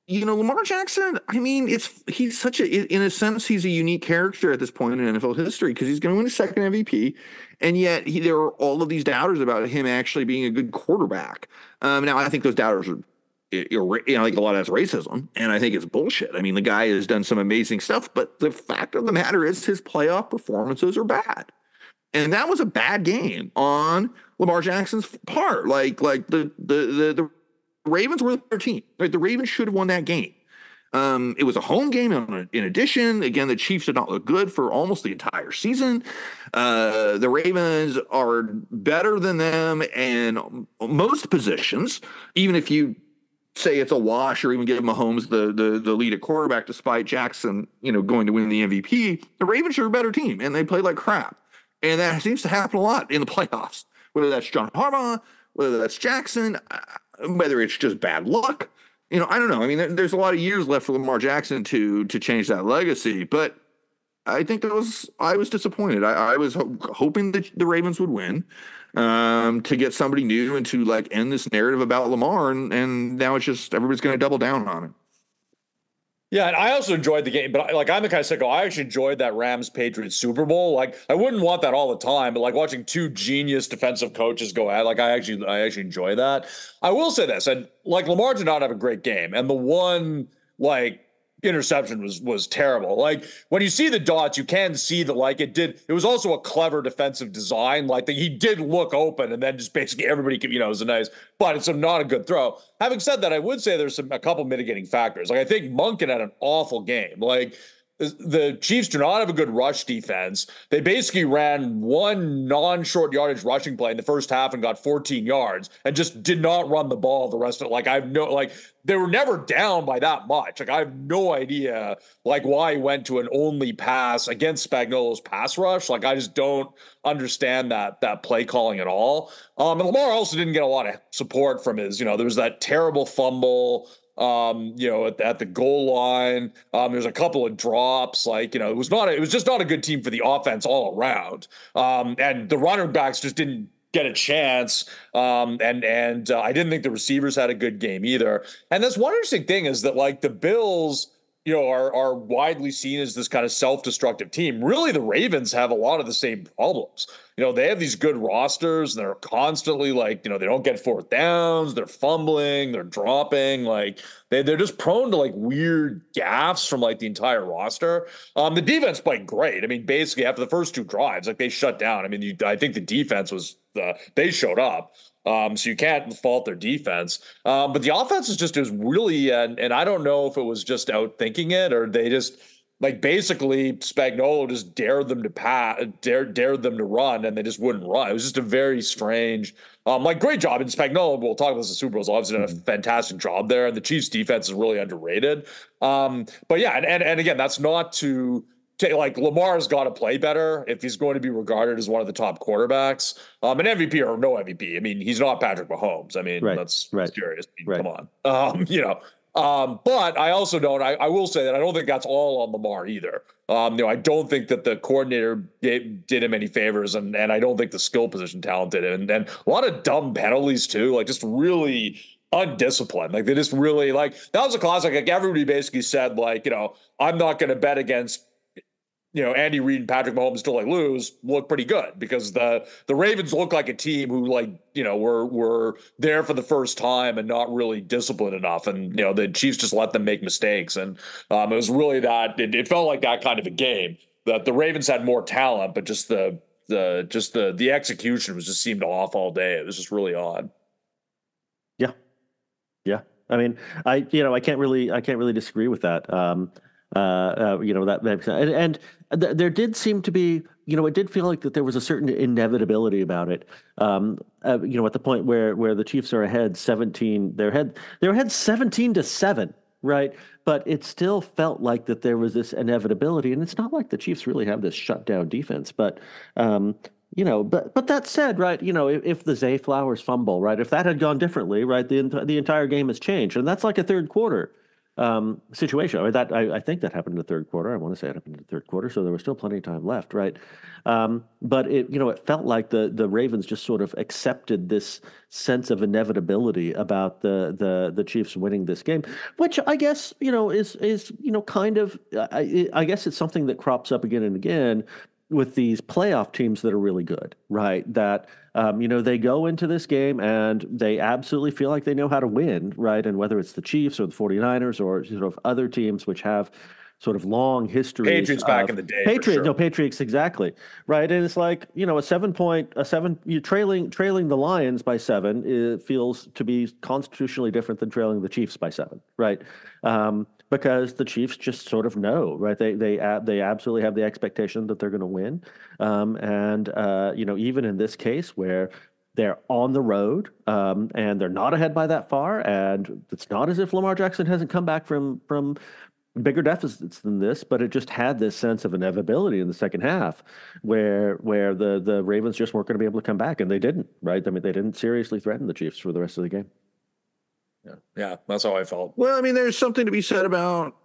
you know, Lamar Jackson, I mean, it's he's such a in a sense, he's a unique character at this point in NFL history because he's going to win a second MVP. And yet he, there are all of these doubters about him actually being a good quarterback. Um, now I think those doubters are you know, like a lot of that's racism, and I think it's bullshit. I mean, the guy has done some amazing stuff, but the fact of the matter is his playoff performances are bad. And that was a bad game on Lamar Jackson's part. Like, like the the the, the Ravens were the better team. Right? The Ravens should have won that game. Um, it was a home game in, in, addition. Again, the Chiefs did not look good for almost the entire season. Uh, the Ravens are better than them in most positions, even if you say it's a wash or even give Mahomes the, the, the lead at quarterback despite Jackson, you know, going to win the MVP. The Ravens are a better team and they play like crap. And that seems to happen a lot in the playoffs, whether that's John Harbaugh, whether that's Jackson whether it's just bad luck. You know, I don't know. I mean, there's a lot of years left for Lamar Jackson to to change that legacy, but I think that was I was disappointed. I, I was ho- hoping that the Ravens would win um, to get somebody new and to like end this narrative about Lamar, and, and now it's just everybody's going to double down on it. Yeah, and I also enjoyed the game, but like I'm the kind of sicko. I actually enjoyed that Rams Patriots Super Bowl. Like I wouldn't want that all the time, but like watching two genius defensive coaches go at, like I actually I actually enjoy that. I will say this, and like Lamar did not have a great game, and the one like interception was was terrible. Like when you see the dots, you can see that like it did. It was also a clever defensive design. Like that he did look open, and then just basically everybody, you know, it was a nice, but it's a, not a good throw. Having said that, I would say there's some a couple mitigating factors. Like I think Monken had an awful game. Like the Chiefs do not have a good rush defense. They basically ran one non-short yardage rushing play in the first half and got 14 yards and just did not run the ball the rest of it. Like I have no like they were never down by that much. Like I have no idea like why he went to an only pass against Spagnuolo's pass rush. Like I just don't understand that that play calling at all. Um and Lamar also didn't get a lot of support from his, you know, there was that terrible fumble um, you know, at, at the goal line. Um, there's a couple of drops. Like, you know, it was not, a, it was just not a good team for the offense all around. Um, and the running backs just didn't get a chance. Um, and and uh, I didn't think the receivers had a good game either. And that's one interesting thing is that like the Bills you know, are are widely seen as this kind of self-destructive team. Really, the Ravens have a lot of the same problems. You know, they have these good rosters, and they're constantly like, you know, they don't get fourth downs, they're fumbling, they're dropping, like they they're just prone to like weird gaffes from like the entire roster. Um, the defense played great. I mean, basically after the first two drives, like they shut down. I mean, you, I think the defense was uh, they showed up. Um, so you can't fault their defense. Um, but the offense is just is really, and, and I don't know if it was just out thinking it or they just like basically Spagnuolo just dared them to pass, dared dared them to run, and they just wouldn't run. It was just a very strange, um, like great job. And Spagnuolo, we'll talk about this in Super Bowl's obviously done a mm-hmm. fantastic job there, and the Chiefs defense is really underrated. Um, but yeah, and, and and again, that's not to like Lamar's got to play better if he's going to be regarded as one of the top quarterbacks. Um, an MVP or no MVP. I mean, he's not Patrick Mahomes. I mean, right. that's right. serious. I mean, right. Come on. Um, you know. Um, but I also don't. I, I, will say that I don't think that's all on Lamar either. Um, you know, I don't think that the coordinator did, did him any favors, and and I don't think the skill position talent did, and and a lot of dumb penalties too. Like just really undisciplined. Like they just really like that was a classic. Like everybody basically said, like you know, I'm not going to bet against you know, Andy Reid and Patrick Mahomes still like lose look pretty good because the the Ravens look like a team who like you know were were there for the first time and not really disciplined enough, and you know the Chiefs just let them make mistakes, and um, it was really that it, it felt like that kind of a game that the Ravens had more talent, but just the the just the the execution was just seemed off all day. It was just really odd. Yeah, yeah. I mean, I you know I can't really I can't really disagree with that. Um, uh, uh, you know that. And, and th- there did seem to be, you know, it did feel like that there was a certain inevitability about it. Um, uh, you know, at the point where where the Chiefs are ahead seventeen, they're ahead they're ahead seventeen to seven, right? But it still felt like that there was this inevitability, and it's not like the Chiefs really have this shutdown defense, but. Um, you know, but but that said, right? You know, if, if the Zay Flowers fumble, right? If that had gone differently, right? The the entire game has changed, and that's like a third quarter um, situation. I mean, that I, I, think that happened in the third quarter. I want to say it happened in the third quarter, so there was still plenty of time left, right? Um, but it, you know, it felt like the the Ravens just sort of accepted this sense of inevitability about the the the Chiefs winning this game, which I guess you know is is you know kind of I, I guess it's something that crops up again and again with these playoff teams that are really good, right? That um, you know they go into this game and they absolutely feel like they know how to win, right? And whether it's the Chiefs or the 49ers or sort of other teams which have sort of long history. Patriots back in the day. Patriots, sure. no Patriots, exactly right. And it's like you know a seven point, a seven. You're trailing trailing the Lions by seven. It feels to be constitutionally different than trailing the Chiefs by seven, right? Um, because the Chiefs just sort of know, right? They they they absolutely have the expectation that they're going to win, um, and uh, you know even in this case where they're on the road um, and they're not ahead by that far, and it's not as if Lamar Jackson hasn't come back from from bigger deficits than this, but it just had this sense of inevitability in the second half, where where the the Ravens just weren't going to be able to come back, and they didn't. Right? I mean, they didn't seriously threaten the Chiefs for the rest of the game. Yeah, yeah, that's how I felt. Well, I mean, there's something to be said about.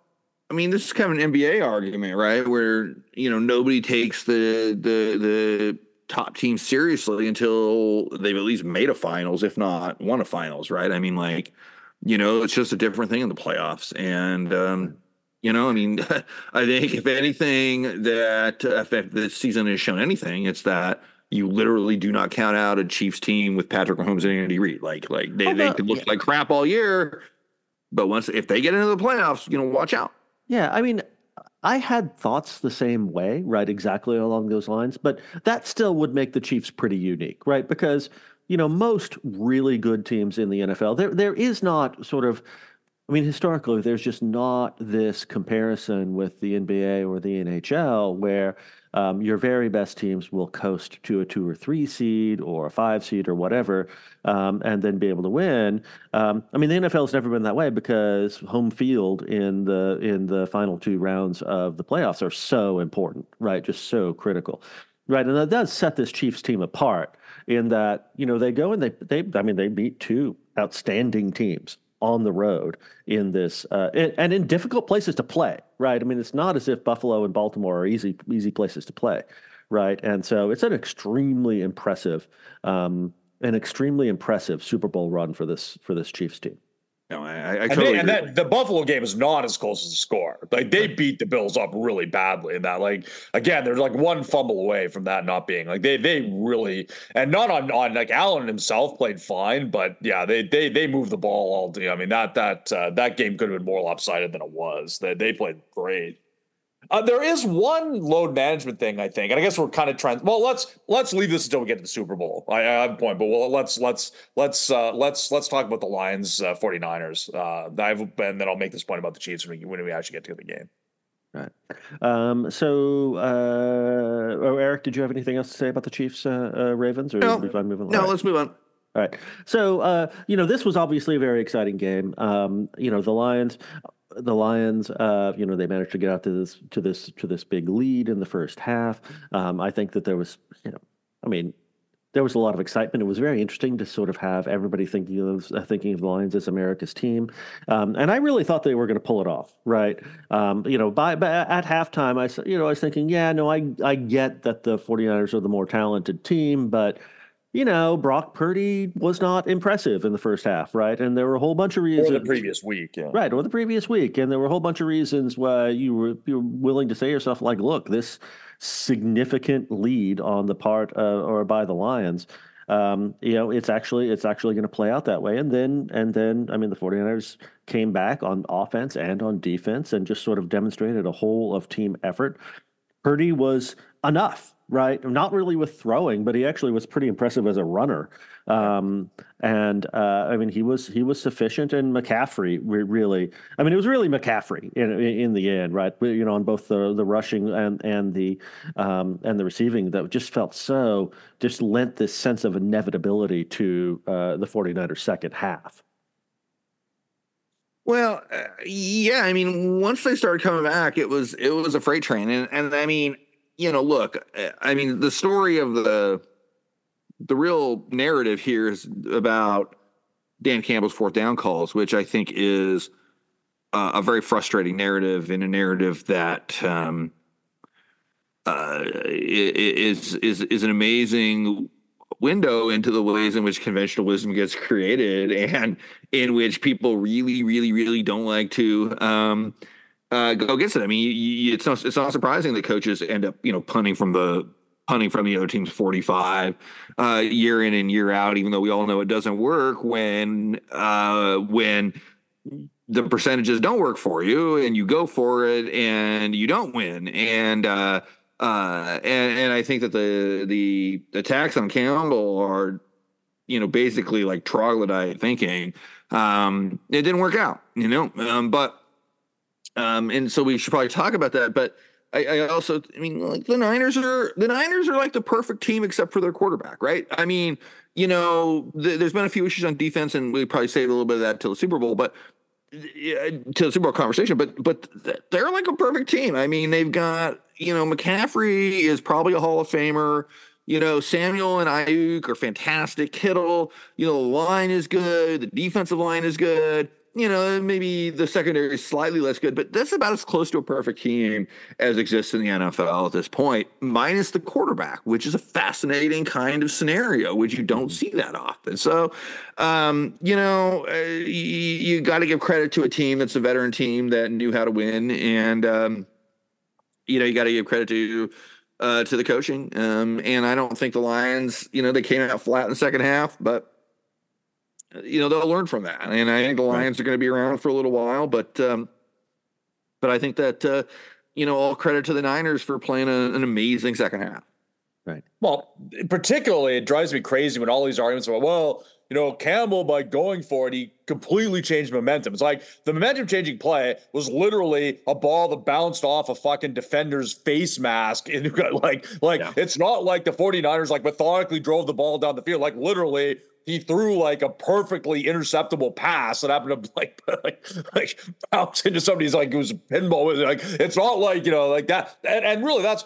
I mean, this is kind of an NBA argument, right? Where you know nobody takes the the the top team seriously until they've at least made a finals, if not won a finals, right? I mean, like you know, it's just a different thing in the playoffs, and um, you know, I mean, I think if anything that if this season has shown anything, it's that you literally do not count out a Chiefs team with Patrick Mahomes and Andy Reid. Like like they, they could look yeah. like crap all year, but once if they get into the playoffs, you know, watch out. Yeah, I mean, I had thoughts the same way, right? Exactly along those lines, but that still would make the Chiefs pretty unique, right? Because you know most really good teams in the NFL, there there is not sort of I mean, historically, there's just not this comparison with the NBA or the NHL where um, your very best teams will coast to a two or three seed or a five seed or whatever, um, and then be able to win. Um, I mean, the NFL has never been that way because home field in the in the final two rounds of the playoffs are so important, right? Just so critical, right? And that does set this Chiefs team apart in that you know they go and they they I mean they beat two outstanding teams on the road in this uh, and in difficult places to play, right? I mean, it's not as if Buffalo and Baltimore are easy easy places to play, right? And so it's an extremely impressive, um, an extremely impressive Super Bowl run for this for this Chiefs team. No, I, I totally and, they, and that the Buffalo game is not as close as the score. Like they beat the Bills up really badly in that. Like again, they're like one fumble away from that not being like they they really and not on on like Allen himself played fine, but yeah, they they they moved the ball all day. I mean that that uh, that game could have been more lopsided than it was. They they played great. Uh, there is one load management thing I think, and I guess we're kind of trying. Well, let's let's leave this until we get to the Super Bowl. I, I have a point, but well, let's let's let's uh, let's let's talk about the Lions uh, 49ers. Uh, I've and then I'll make this point about the Chiefs when we, when we actually get to the game. Right. Um, so, uh, oh, Erik, did you have anything else to say about the Chiefs uh, uh, Ravens, or no, move on? Moving no, right. let's move on. All right. So, uh, you know, this was obviously a very exciting game. Um, you know, the Lions the Lions, uh, you know, they managed to get out to this to this to this big lead in the first half. Um, I think that there was, you know, I mean, there was a lot of excitement. It was very interesting to sort of have everybody thinking of uh, thinking of the Lions as America's team, um, and I really thought they were going to pull it off. Right, um, you know, by, by, at halftime, I you know I was thinking, yeah, no, I I get that the 49ers are the more talented team, but you know, Brock Purdy was not impressive in the first half, right? And there were a whole bunch of reasons. Or the previous week, yeah. Right, or the previous week. And there were a whole bunch of reasons why you were, you were willing to say yourself, like, look, this significant lead on the part uh, or by the Lions, um, you know, it's actually it's actually going to play out that way. And then and then, I mean, the 49ers came back on offense and on defense and just sort of demonstrated a whole of team effort. Purdy was enough right? Not really with throwing, but he actually was pretty impressive as a runner. Um, and uh, I mean, he was he was sufficient. And McCaffrey we really, I mean, it was really McCaffrey in in the end, right? You know, on both the the rushing and and the um, and the receiving that just felt so just lent this sense of inevitability to uh, the 49ers second half. Well, uh, yeah, I mean, once they started coming back, it was it was a freight train, and and I mean, you know, look, I mean, the story of the the real narrative here is about Dan Campbell's fourth down calls, which I think is uh, a very frustrating narrative in a narrative that um, uh, is is is an amazing window into the ways in which conventional wisdom gets created and in which people really really really don't like to um, uh, go against it. I mean, you, you, it's not it's not surprising that coaches end up you know punting from the punting from the other team's 45 uh, year in and year out, even though we all know it doesn't work when uh, when the percentages don't work for you and you go for it and you don't win. And uh, uh, and and I think that the the attacks on Campbell are, you know, basically like troglodyte thinking. Um, it didn't work out, you know. Um, but um, and so we should probably talk about that. But I, I also, I mean, like the Niners are the Niners are like the perfect team except for their quarterback, right? I mean, you know, th- there's been a few issues on defense, and we probably save a little bit of that till the Super Bowl, but to the Super Bowl conversation. But but they're like a perfect team. I mean, they've got you know McCaffrey is probably a Hall of Famer. You know, Samuel and Aiyuk are fantastic. Kittle, you know, the line is good. The defensive line is good you know, maybe the secondary is slightly less good, but that's about as close to a perfect team as exists in the NFL at this point, minus the quarterback, which is a fascinating kind of scenario, which you don't see that often. So, um, you know, uh, you, you got to give credit to a team that's a veteran team that knew how to win. And, um, you know, you got to give credit to, uh, to the coaching. Um, and I don't think the Lions, you know, they came out flat in the second half, but you know they'll learn from that, and I think the Lions right. are going to be around for a little while. But um, but I think that uh, you know all credit to the Niners for playing a, an amazing second half. Right. Well, particularly it drives me crazy when all these arguments about well, you know, Campbell by going for it, he completely changed momentum. It's like the momentum changing play was literally a ball that bounced off a fucking defender's face mask. And like, like yeah. it's not like the 49ers like methodically drove the ball down the field. Like literally he threw like a perfectly interceptable pass that happened to like like, like bounce into somebody's like it was a pinball. Like it's not like you know like that. And, and really, that's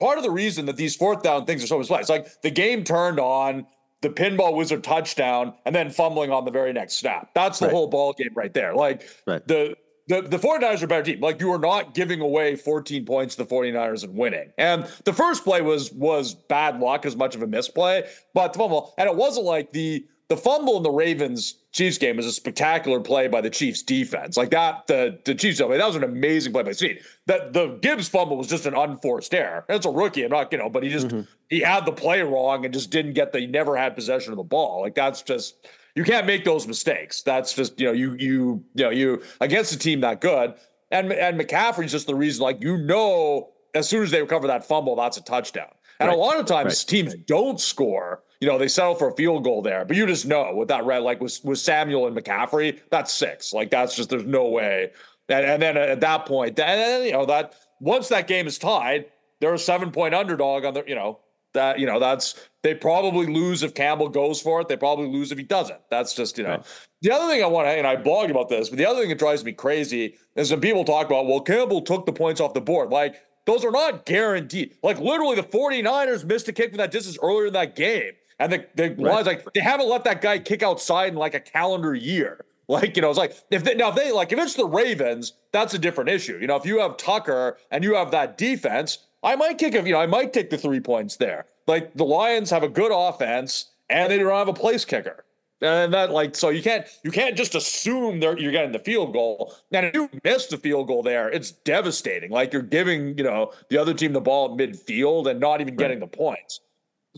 part of the reason that these fourth down things are so much fun. It's like the game turned on the pinball wizard touchdown and then fumbling on the very next snap. That's the right. whole ball game right there. Like right. the the, the 49ers are a better team. Like you are not giving away 14 points to the 49ers and winning. And the first play was was bad luck as much of a misplay, but the fumble, and it wasn't like the the fumble in the Ravens Chiefs game was a spectacular play by the Chiefs defense. Like that, the the Chiefs, that was an amazing play by Steve. That the Gibbs fumble was just an unforced error. It's a rookie. I'm not, you know, but he just mm-hmm. he had the play wrong and just didn't get the he never had possession of the ball. Like that's just you can't make those mistakes. That's just, you know, you you you know, you against a team that good. And and McCaffrey's just the reason, like, you know, as soon as they recover that fumble, that's a touchdown. And right. a lot of times right. teams don't score you know, they settle for a field goal there. But you just know with that red, like with, with Samuel and McCaffrey, that's six. Like that's just there's no way. And, and then at that point, then you know that once that game is tied, they're a seven point underdog on the you know that you know that's they probably lose if Campbell goes for it. They probably lose if he doesn't. That's just you know. Right. The other thing I want to and I blogged about this, but the other thing that drives me crazy is when people talk about well Campbell took the points off the board. Like those are not guaranteed. Like literally the 49ers missed a kick from that distance earlier in that game. And the, the right. Like, they haven't let that guy kick outside in like a calendar year. Like, you know, it's like if they now if they like if it's the Ravens, that's a different issue. You know, if you have Tucker and you have that defense, I might kick if you know, I might take the three points there. Like the Lions have a good offense and they don't have a place kicker. And that like so you can't you can't just assume they're you're getting the field goal. And if you miss the field goal there, it's devastating. Like you're giving, you know, the other team the ball at midfield and not even right. getting the points.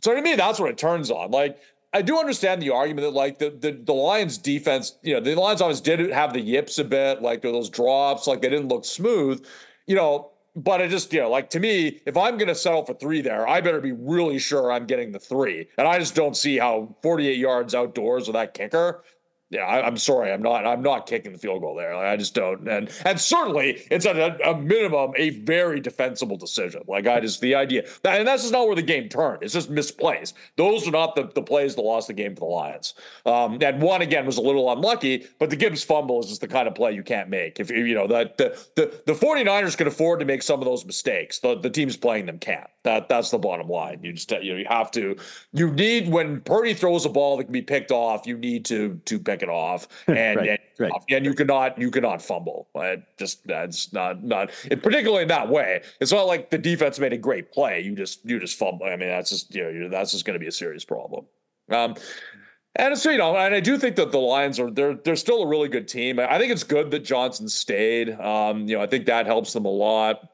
So to me, that's what it turns on. Like, I do understand the argument that like the, the the Lions defense, you know, the Lions always did have the yips a bit, like those drops, like they didn't look smooth, you know. But I just, you know, like to me, if I'm gonna settle for three there, I better be really sure I'm getting the three. And I just don't see how 48 yards outdoors with that kicker yeah, I, am sorry, I'm not. I'm not kicking the field goal there. Like, I just don't. And and certainly, it's at a, a, minimum a very defensible decision. Like I just the idea, and that's just not where the game turned. It's just misplays. Those are not the, the plays that lost the game for the Lions. Um, and one again was a little unlucky, but the Gibbs fumble is just the kind of play you can't make. If you know that the the the 49ers can afford to make some of those mistakes. The the teams playing them can't. That that's the bottom line. You just you know you have to. You need when Purdy throws a ball that can be picked off. You need to to pick pick it off, and Right, and, right. and you cannot you cannot fumble. It just that's not not it, particularly in that way. It's not like the defense made a great play. You just you just fumble. I mean, that's just you know you're, that's just going to be a serious problem. Um, and so you know, and I do think that the Lions are they're they're still a really good team. I think it's good that Johnson stayed. Um, you know, I think that helps them a lot.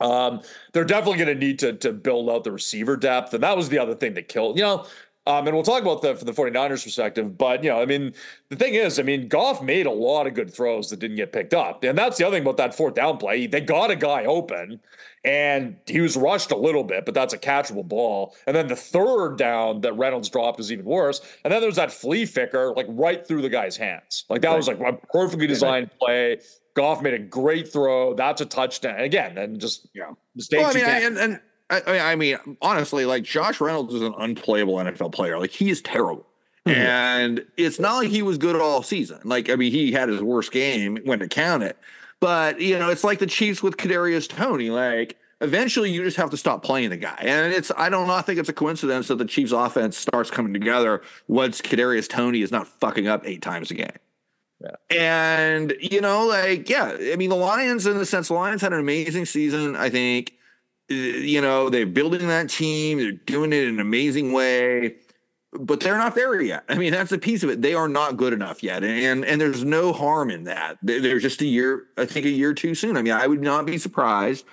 Um, they're definitely going to need to to build out the receiver depth, and that was the other thing that killed. You know, um, and we'll talk about that from the 49ers perspective. But, you know, I mean, the thing is, I mean, Goff made a lot of good throws that didn't get picked up. And that's the other thing about that fourth down play. They got a guy open and he was rushed a little bit, but that's a catchable ball. And then the third down that Reynolds dropped was even worse. And then there's that flea flicker, like right through the guy's hands. Like that Right. was like a perfectly designed play. Goff made a great throw. That's a touchdown. Again, and just Yeah. mistakes. Well, I you mean, and, and I, I mean, honestly, like Josh Reynolds is an unplayable NFL player. Like he is terrible. Mhm. And it's not like he was good all season. Like, I mean, he had his worst game when to count it. But you know, it's like the Chiefs with Kadarius Toney. Like, eventually, you just have to stop playing the guy. And it's I do not think it's a coincidence that the Chiefs' offense starts coming together once Kadarius Toney is not fucking up eight times a game. And you know, like, yeah, I mean, the Lions, in the sense, the Lions had an amazing season. I think, you know, they're building that team, they're doing it in an amazing way, but they're not there yet. I mean, that's a piece of it. They are not good enough yet, and and there's no harm in that. They- They're just a year, I think, a year too soon. I mean, I would not be surprised,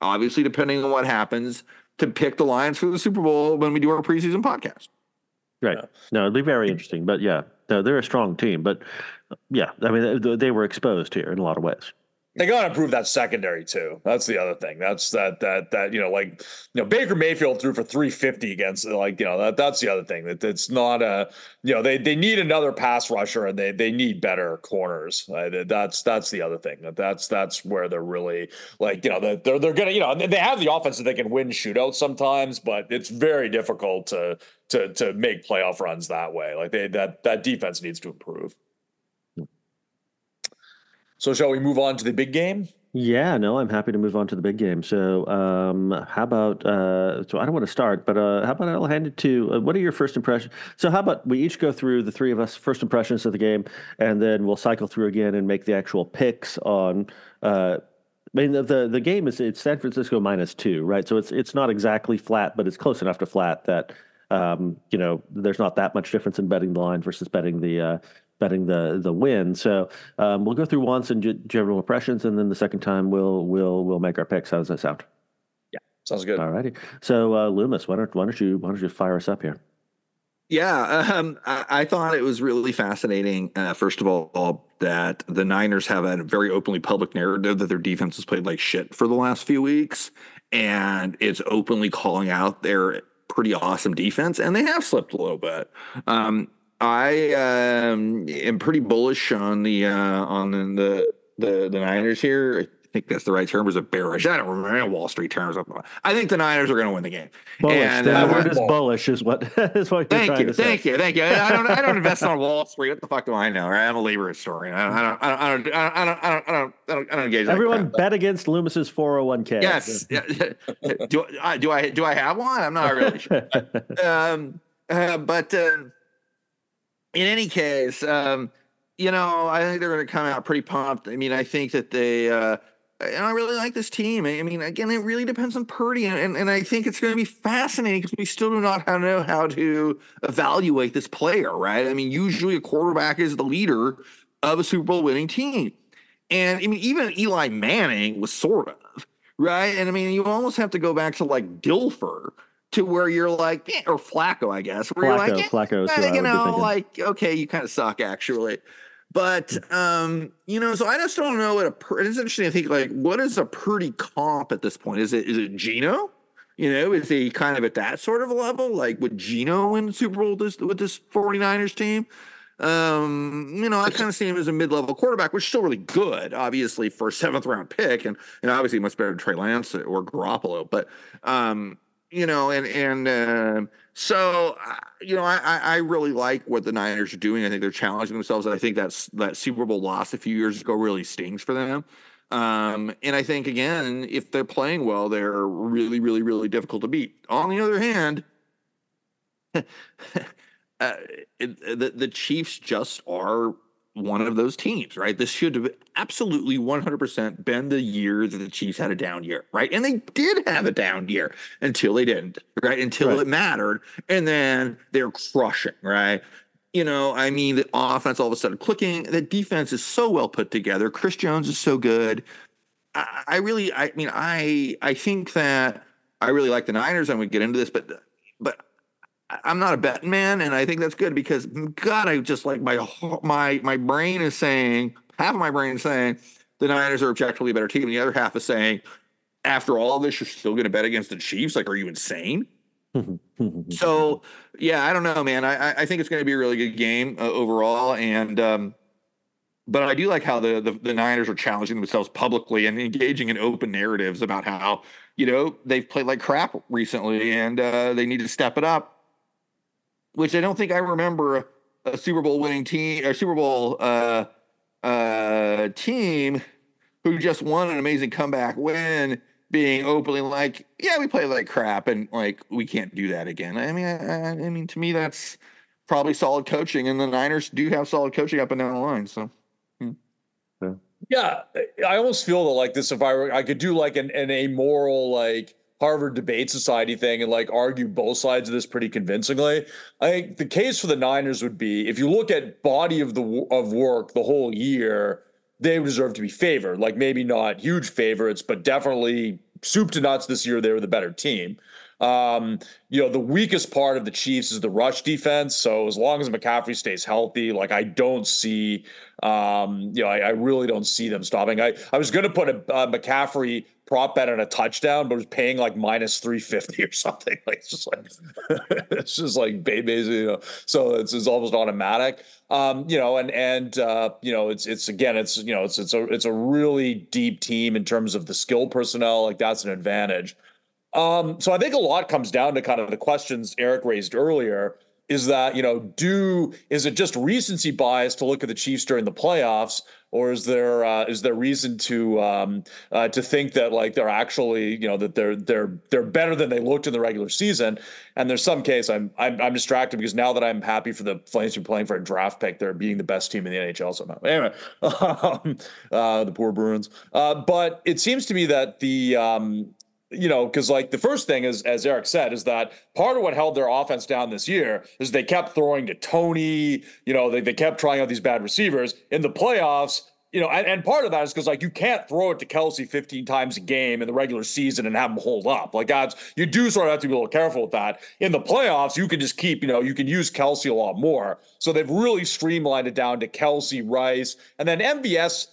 obviously, depending on what happens, to pick the Lions for the Super Bowl when we do our preseason podcast. Right. No, it'd be very interesting. But yeah, no, they're a strong team. But yeah, I mean, they, they were exposed here in a lot of ways. They got to improve that secondary too. That's the other thing. That's that that that you know, like you know, Baker Mayfield threw for three fifty against like you know that that's the other thing that it's not a you know they they need another pass rusher and they they need better corners. Uh, that's that's the other thing. That that's that's where they're really like you know they're they're gonna you know they have the offense that they can win shootouts sometimes, but it's very difficult to to to make playoff runs that way. Like they that that defense needs to improve. So shall we move on to the big game? Yeah, no, I'm happy to move on to the big game. So, um, how about? Uh, so I don't want to start, but uh, how about I'll hand it to. Uh, what are your first impressions? So, how about we each go through the three of us first impressions of the game, and then we'll cycle through again and make the actual picks on. Uh, I mean, the, the the game is it's San Francisco minus two, right? So it's it's not exactly flat, but it's close enough to flat that um, you know there's not that much difference in betting the line versus betting the uh, betting the the win. So um, we'll go through once and ge- general impressions, and then the second time we'll we'll we'll make our picks. How does that sound? Yeah, sounds good. All righty. So uh, Loomis, why don't why don't you why don't you fire us up here? Yeah, um, I, I thought it was really fascinating. Uh, first of all, that the Niners have a very openly public narrative that their defense has played like shit for the last few weeks, and it's openly calling out their pretty awesome defense, and they have slipped a little bit. Um, I um, am pretty bullish on the uh, on the, the the Niners here. I think that's the right term. Was a bearish. I don't remember Wall Street terms. I think the Niners are going to win the game. Bullish. And, the uh, word is bullish. Is what is what. Thank you. Thank say. you. Thank you. I don't. I don't invest on Wall Street. What the fuck do I know? Right? I'm a labor historian. I don't. I don't. I don't. I don't. I don't. I don't. I don't, I don't engage. Everyone crap, bet against Loomis's 401k. Yes. do I do I do I have one? I'm not really sure. um, uh, but. Um, in any case, um, you know, I think they're going to come out pretty pumped. I mean, I think that they. Uh, and I really like this team. I mean, again, it really depends on Purdy, and, and I think it's going to be fascinating because we still do not know how to evaluate this player, right? I mean, usually a quarterback is the leader of a Super Bowl winning team, and I mean, even Eli Manning was sort of right. And I mean, you almost have to go back to like Dilfer to where you're like, eh, or Flacco, I guess, where Flacco, you're like, eh, Flacco is eh, you know, like okay, you kind of suck actually. But um, you know, so I just don't know what a. Per- it's interesting. I think like, what is a Purdy comp at this point? Is it is it Geno? You know, is he kind of at that sort of level? Like, would Geno win the Super Bowl this, with this 49ers team? Um, you know, I kind of see him as a mid-level quarterback, which is still really good, obviously, for a seventh round pick, and and obviously much better than Trey Lance or Garoppolo. But um, you know, and and um so uh, you know, I I I really like what the Niners are doing. I think they're challenging themselves. I think that's that Super Bowl loss a few years ago really stings for them. Um, and I think again, if they're playing well, they're really, really, really difficult to beat. On the other hand, uh, it, the the Chiefs just are one of those teams, right? This should have absolutely 100% been the year that the Chiefs had a down year, right? And they did have a down year until they didn't, right? Until right. it mattered. And then they're crushing, right? You know, I mean, the offense all of a sudden clicking. The defense is so well put together. Chris Jones is so good. I, I really, I mean, I I think that I really like the Niners. I'm going to get into this, but but I'm not a betting man, and I think that's good because God, I just like my my my brain is saying half of my brain is saying the Niners are objectively a better team, and the other half is saying after all this, you're still going to bet against the Chiefs. Like, are you insane? so yeah, I don't know, man. I I think it's going to be a really good game uh, overall, and um, but I do like how the, the the Niners are challenging themselves publicly and engaging in open narratives about how you know they've played like crap recently and uh, they need to step it up which I don't think I remember a Super Bowl winning team, a Super Bowl uh, uh, team who just won an amazing comeback win being openly like, yeah, we play like crap and like we can't do that again. I mean, I, I, mean, to me, that's probably solid coaching, and the Niners do have solid coaching up and down the line. So, hmm. yeah. yeah, I almost feel that like this, if I were, I could do like an, an amoral like Harvard Debate Society thing and like argue both sides of this pretty convincingly. I think the case for the Niners would be if you look at body of the of work the whole year, they deserve to be favored. Like maybe not huge favorites, but definitely soup to nuts this year. They were the better team. Um, you know, the weakest part of the Chiefs is the rush defense. So as long as McCaffrey stays healthy, like I don't see, um, you know, I, I really don't see them stopping. I, I was going to put a, a McCaffrey prop bet on a touchdown, but was paying like minus 350 or something. Like it's just like it's just like basically, you know, so it's, it's almost automatic. Um, you know, and and uh, you know, it's it's again, it's you know, it's it's a it's a really deep team in terms of the skill personnel. Like that's an advantage. Um, so I think a lot comes down to kind of the questions Erik raised earlier. Is that you know, do is it just recency bias to look at the Chiefs during the playoffs, or is there uh, is there reason to um, uh, to think that like they're actually you know that they're they're they're better than they looked in the regular season? And there's some case I'm I'm, I'm distracted because now that I'm happy for the Flames to be playing for a draft pick, they're being the best team in the NHL somehow. Anyway, um, uh, the poor Bruins. Uh, but it seems to me that the um, you know, because like the first thing is, as Erik said, is that part of what held their offense down this year is they kept throwing to Toney. You know, they, they kept trying out these bad receivers in the playoffs. You know, and, and part of that is because like you can't throw it to Kelce 15 times a game in the regular season and have him hold up. Like that's you do sort of have to be a little careful with that. In the playoffs, you can just keep, you know, you can use Kelce a lot more. So they've really streamlined it down to Kelce Rice, and then MVS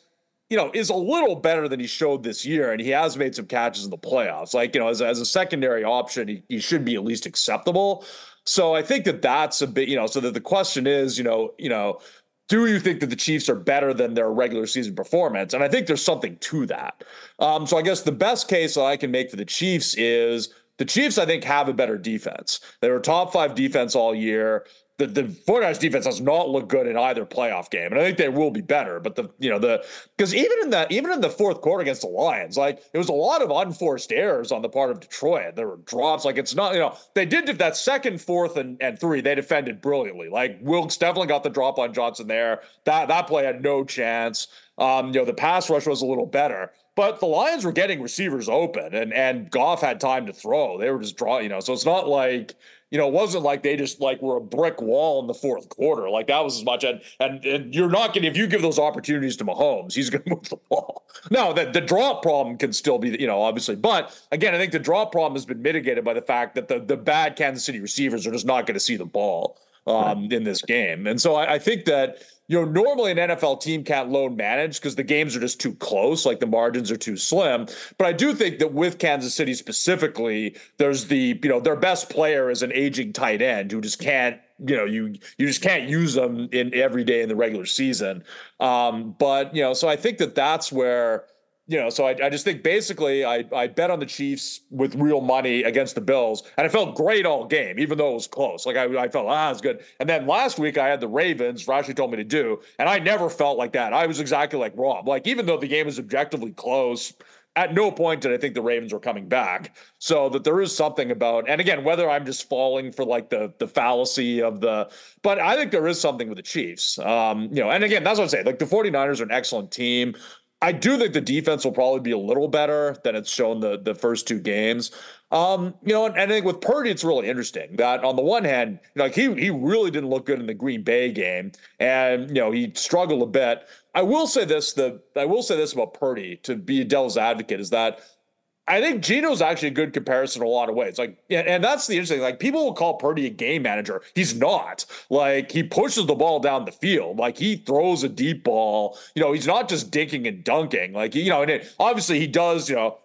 you know, is a little better than he showed this year, and he has made some catches in the playoffs. Like, you know, as, as a secondary option, he, he should be at least acceptable. So I think that that's a bit, you know, so that the question is, you know, you know, do you think that the Chiefs are better than their regular season performance? And I think there's something to that. Um, so I guess the best case that I can make for the Chiefs is the Chiefs, I think, have a better defense. They were top five defense all year the the 49ers defense does not look good in either playoff game. And I think they will be better. But the you know, the because even in that even in the fourth quarter against the Lions, like it was a lot of unforced errors on the part of Detroit. There were drops. Like it's not, you know, they did that second, fourth, and, and three, they defended brilliantly. Like Wilks definitely got the drop on Johnson there. That that play had no chance. Um, you know, the pass rush was a little better. But the Lions were getting receivers open and and Goff had time to throw. They were just drawing, you know. So it's not like you know, it wasn't like they just like were a brick wall in the fourth quarter. Like that was as much. And and, and you're not going to if you give those opportunities to Mahomes, he's going to move the ball. No, the, the drop problem can still be, you know, obviously. But again, I think the drop problem has been mitigated by the fact that the the bad Kansas City receivers are just not going to see the ball um, in this game. And so I, I think that you know, normally an NFL team can't load manage because the games are just too close, like the margins are too slim. But I do think that with Kansas City specifically, there's the, you know, their best player is an aging tight end who just can't you know you you just can't use them in every day in the regular season um, but you know so i think that that's where you know, so I, I just think basically I, I bet on the Chiefs with real money against the Bills, and I felt great all game, even though it was close. Like I, I felt ah, it's good. And then last week I had the Ravens. Rashi told me to do, and I never felt like that. I was exactly like Rob. Like even though the game is objectively close, at no point did I think the Ravens were coming back. So that there is something about, and again, whether I'm just falling for like the the fallacy of the, but I think there is something with the Chiefs. Um, you know, and again, that's what I'm saying. Like the 49ers are an excellent team. I do think the defense will probably be a little better than it's shown the the first two games. Um, you know, and, and, I think with Purdy, it's really interesting that on the one hand, like he he really didn't look good in the Green Bay game, and you know he struggled a bit. I will say this: the I will say this about Purdy to be a devil's advocate is that I think Geno's actually a good comparison in a lot of ways. Like, and that's the interesting. Like, people will call Purdy a game manager. He's not. Like, he pushes the ball down the field. Like, he throws a deep ball. You know, he's not just dinking and dunking. Like, you know, and it, obviously he does. You know,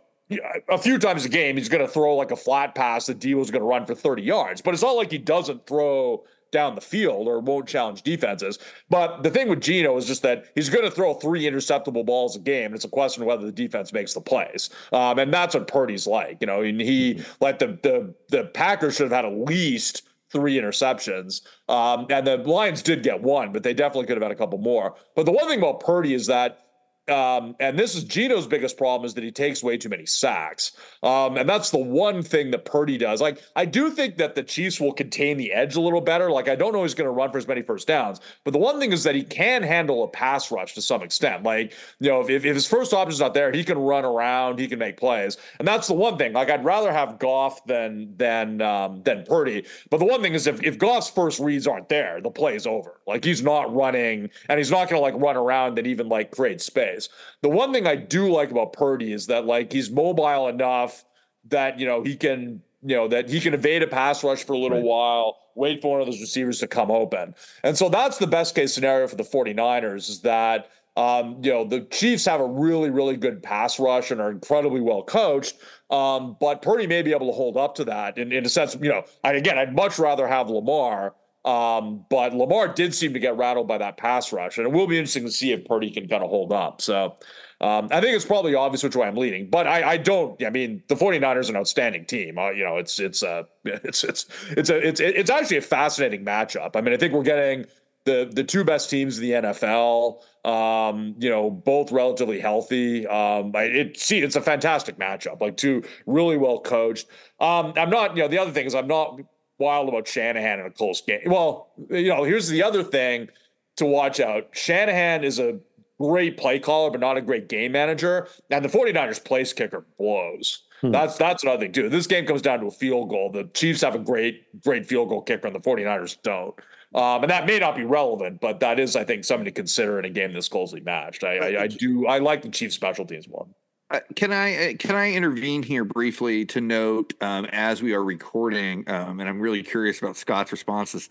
a few times a game he's going to throw like a flat pass that D was going to run for 30 yards. But it's not like he doesn't throw down the field or won't challenge defenses. But the thing with Geno is just that he's going to throw three interceptable balls a game. And it's a question of whether the defense makes the plays. Um, and that's what Purdy's like. You know, and he mm-hmm. like the the the Packers should have had at least three interceptions. Um, and the Lions did get one, but they definitely could have had a couple more. But the one thing about Purdy is that um, and this is Geno's biggest problem is that he takes way too many sacks. Um, and that's the one thing that Purdy does. Like, I do think that the Chiefs will contain the edge a little better. Like, I don't know he's going to run for as many first downs, but the one thing is that he can handle a pass rush to some extent. Like, you know, if, if his first option's not there, he can run around, he can make plays. And that's the one thing. Like, I'd rather have Goff than than um, than Purdy. But the one thing is if, if Goff's first reads aren't there, the play's over. Like, he's not running and he's not going to like run around and even like create space. The one thing I do like about Purdy is that like he's mobile enough that you know he can you know that he can evade a pass rush for a little right. while wait for one of those receivers to come open and so that's the best case scenario for the 49ers is that um, you know the chiefs have a really really good pass rush and are incredibly well coached um, but purdy may be able to hold up to that in, in a sense you know I, again i'd much rather have lamar um, but Lamar did seem to get rattled by that pass rush, and it will be interesting to see if Purdy can kind of hold up. So um, I think it's probably obvious which way I'm leading, but I, I don't. I mean, the 49ers are an outstanding team. Uh, you know, it's it's uh, it's it's it's a it's it's actually a fascinating matchup. I mean, I think we're getting the the two best teams in the NFL. Um, you know, both relatively healthy. Um, it see, it's a fantastic matchup. Like two really well coached. Um, I'm not. You know, the other thing is I'm not wild about Shanahan in a close game. Well, you know, here's the other thing to watch out. Shanahan is a great play caller, but not a great game manager. And the 49ers place kicker blows. Hmm. That's that's another thing too. This game comes down to a field goal. The Chiefs have a great, great field goal kicker, and the 49ers don't. Um, and that may not be relevant, but that is, I think, something to consider in a game this closely matched. I, I, I do I like the Chiefs special teams one. Uh, can I uh, can I intervene here briefly to note um, as we are recording, um, and I'm really curious about Scott's responses.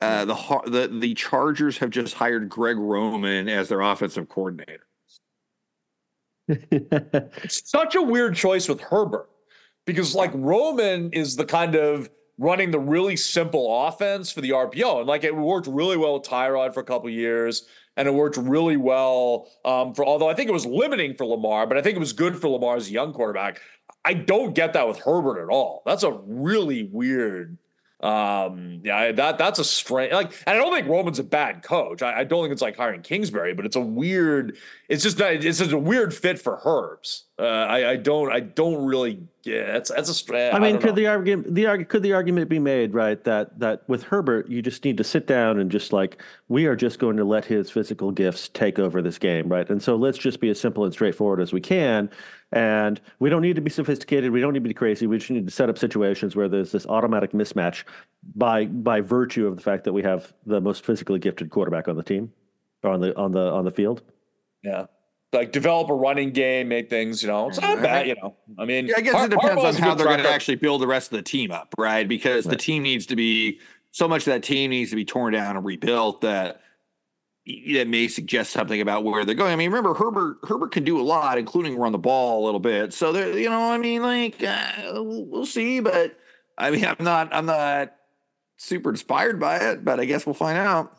Uh, the the the Chargers have just hired Greg Roman as their offensive coordinator. it's such a weird choice with Herbert because like Roman is the kind of running the really simple offense for the RPO, and like it worked really well with Tyrod for a couple years and it worked really well um, for. Although I think it was limiting for Lamar, but I think it was good for Lamar as a young quarterback. I don't get that with Herbert at all. That's a really weird. Um, yeah, that that's a strange. Like, and I don't think Roman's a bad coach. I, I, don't think it's like hiring Kingsbury, but it's a weird. It's just it's just a weird fit for Herbs. Uh, I, I don't I don't really yeah that's that's a I mean I could know. the argument the could the argument be made right that that with Herbert you just need to sit down and just like we are just going to let his physical gifts take over this game right? And so let's just be as simple and straightforward as we can. And we don't need to be sophisticated. We don't need to be crazy. We just need to set up situations where there's this automatic mismatch by by virtue of the fact that we have the most physically gifted quarterback on the team or on the on the on the field. Yeah like develop a running game, make things, you know, it's not bad, you know. I mean, yeah, I guess Har- it depends Harbaugh's on how they're going to actually build the rest of the team up, right? Because right. the team needs to be so much of that team needs to be torn down and rebuilt that it may suggest something about where they're going. I mean, remember Herbert Herbert can do a lot, including run the ball a little bit. So there, you know, I mean, like uh, we'll see, but I mean, I'm not I'm not super inspired by it, but I guess we'll find out.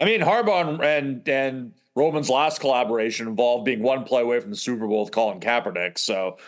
I mean, Harbaugh and and Roman's last collaboration involved being one play away from the Super Bowl with Colin Kaepernick. So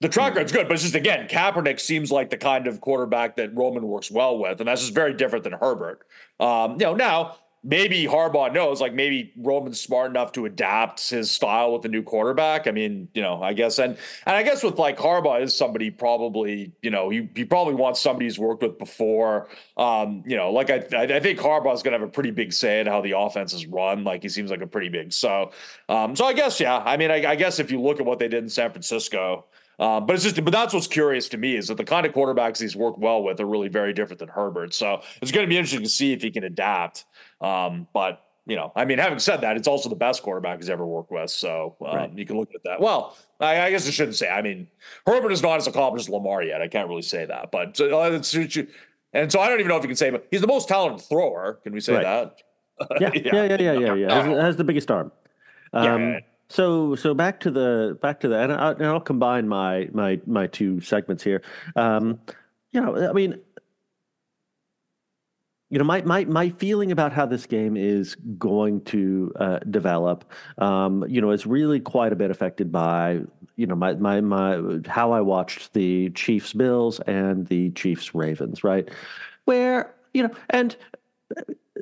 the track record's good, but it's just again, Kaepernick seems like the kind of quarterback that Roman works well with, and that's just very different than Herbert. Um, you know, now maybe Harbaugh knows, like maybe Roman's smart enough to adapt his style with the new quarterback. I mean, you know, I guess, and and I guess with like Harbaugh is somebody probably, you know, he, he probably wants somebody he's worked with before. Um, you know, like I I think Harbaugh's gonna have a pretty big say in how the offense is run. Like he seems like a pretty big so. Um, so I guess yeah. I mean, I, I guess if you look at what they did in San Francisco. Uh, but it's just, but that's what's curious to me is that the kind of quarterbacks he's worked well with are really very different than Herbert. So it's going to be interesting to see if he can adapt. Um, but you know, I mean, having said that, it's also the best quarterback he's ever worked with. So um, right. you can look at that. Well, I, I, guess I shouldn't say. I mean, Herbert is not as accomplished as Lamar yet. I can't really say that, but uh, and so I don't even know if you can say, but he's the most talented thrower. Can we say right. that? Yeah. yeah, yeah, yeah, yeah, yeah. Has, has, the biggest arm. Um, yeah. So so back to the back to the and, I, and I'll combine my my my two segments here. Um, you know, I mean, you know, my my my feeling about how this game is going to uh, develop, um, you know, is really quite a bit affected by you know my my my how I watched the Chiefs Bills and the Chiefs Ravens, right? Where you know, and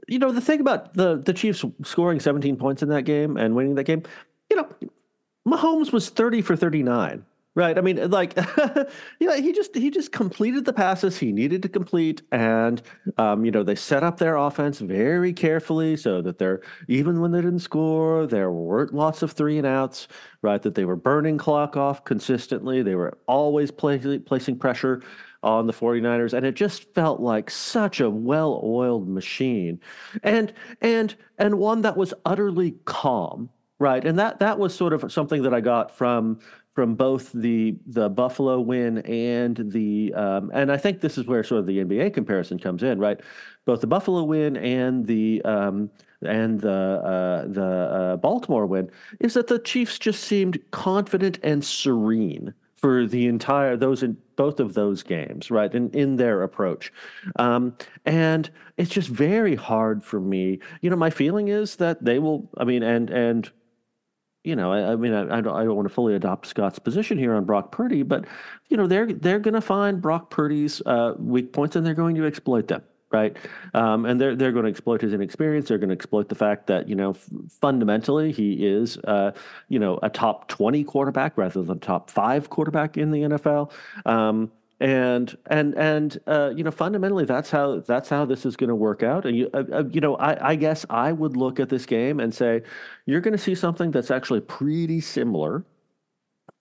you know the thing about the the Chiefs scoring 17 points in that game and winning that game, you know, Mahomes was 30 for 39 Right. I mean, like, you know, he just he just completed the passes he needed to complete, and um, you know, they set up their offense very carefully so that they're even when they didn't score, there weren't lots of three and outs. Right. That they were burning clock off consistently. They were always play, placing pressure on the 49ers and it just felt like such a well-oiled machine and and and one that was utterly calm right and that that was sort of something that i got from from both the the Buffalo win and the um, and I think this is where sort of the NBA comparison comes in, right? Both the Buffalo win and the um, and the uh, the uh, Baltimore win is that the Chiefs just seemed confident and serene for the entire those in both of those games, right? In in their approach, um, and it's just very hard for me. You know, my feeling is that they will. I mean, and and you know, I, I mean, I, I, don't, I don't want to fully adopt Scott's position here on Brock Purdy, but you know, they're they're going to find Brock Purdy's uh, weak points and they're going to exploit them, right? Um, and they're they're going to exploit his inexperience. They're going to exploit the fact that you know, f- fundamentally, he is uh, you know a top twenty quarterback rather than top five quarterback in the NFL. Um, and and and uh, you know fundamentally that's how that's how this is going to work out and you uh, uh, you know I, I guess I would look at this game and say you're going to see something that's actually pretty similar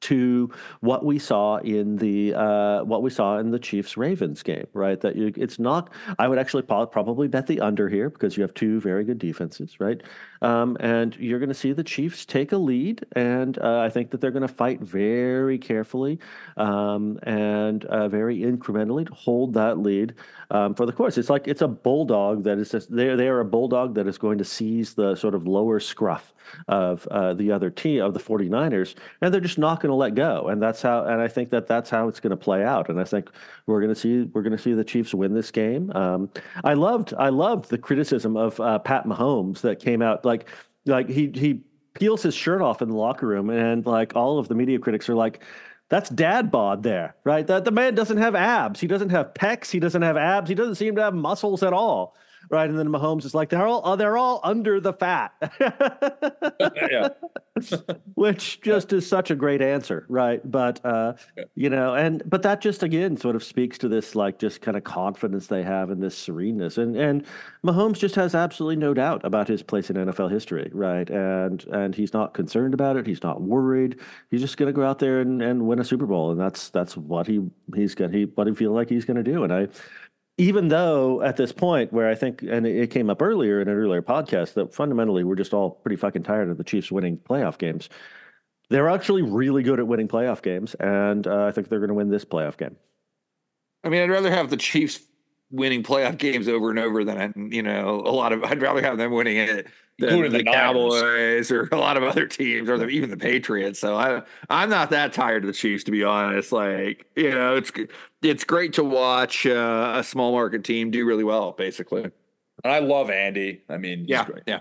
to what we saw in the uh, what we saw in the Chiefs Ravens game, right? That you, it's not. I would actually probably bet the under here because you have two very good defenses, right? Um, and you're going to see the Chiefs take a lead, and uh, I think that they're going to fight very carefully um, and uh, very incrementally to hold that lead um, for the course. It's like it's a bulldog that is just they they are a bulldog that is going to seize the sort of lower scruff of uh, the other team of the 49ers, and they're just not going to let go. And that's how. And I think that that's how it's going to play out. And I think we're going to see we're going to see the Chiefs win this game. Um, I loved I loved the criticism of uh, Pat Mahomes that came out like like he he peels his shirt off in the locker room, and like all of the media critics are like. That's dad bod there, right? That the man doesn't have abs. He doesn't have pecs. He doesn't have abs. He doesn't seem to have muscles at all right? And then Mahomes is like, they're all oh, they're all under the fat, which just is such a great answer, right? But uh, you know, and but that just again sort of speaks to this like just kind of confidence they have in this sereneness, and and Mahomes just has absolutely no doubt about his place in NFL history, right? And and he's not concerned about it. He's not worried. He's just going to go out there and, and win a Super Bowl, and that's that's what he he's going he what he feel like he's going to do, and I even though at this point where I think, and it came up earlier in an earlier podcast, that fundamentally we're just all pretty fucking tired of the Chiefs winning playoff games. They're actually really good at winning playoff games, and uh, I think they're going to win this playoff game. I mean, I'd rather have the Chiefs winning playoff games over and over than you know a lot of. I'd rather have them winning it than the, the Cowboys or a lot of other teams or the, even the Patriots. So I I'm not that tired of the Chiefs to be honest. Like you know, it's it's great to watch uh, a small market team do really well. Basically, and I love Andy. I mean, yeah, yeah.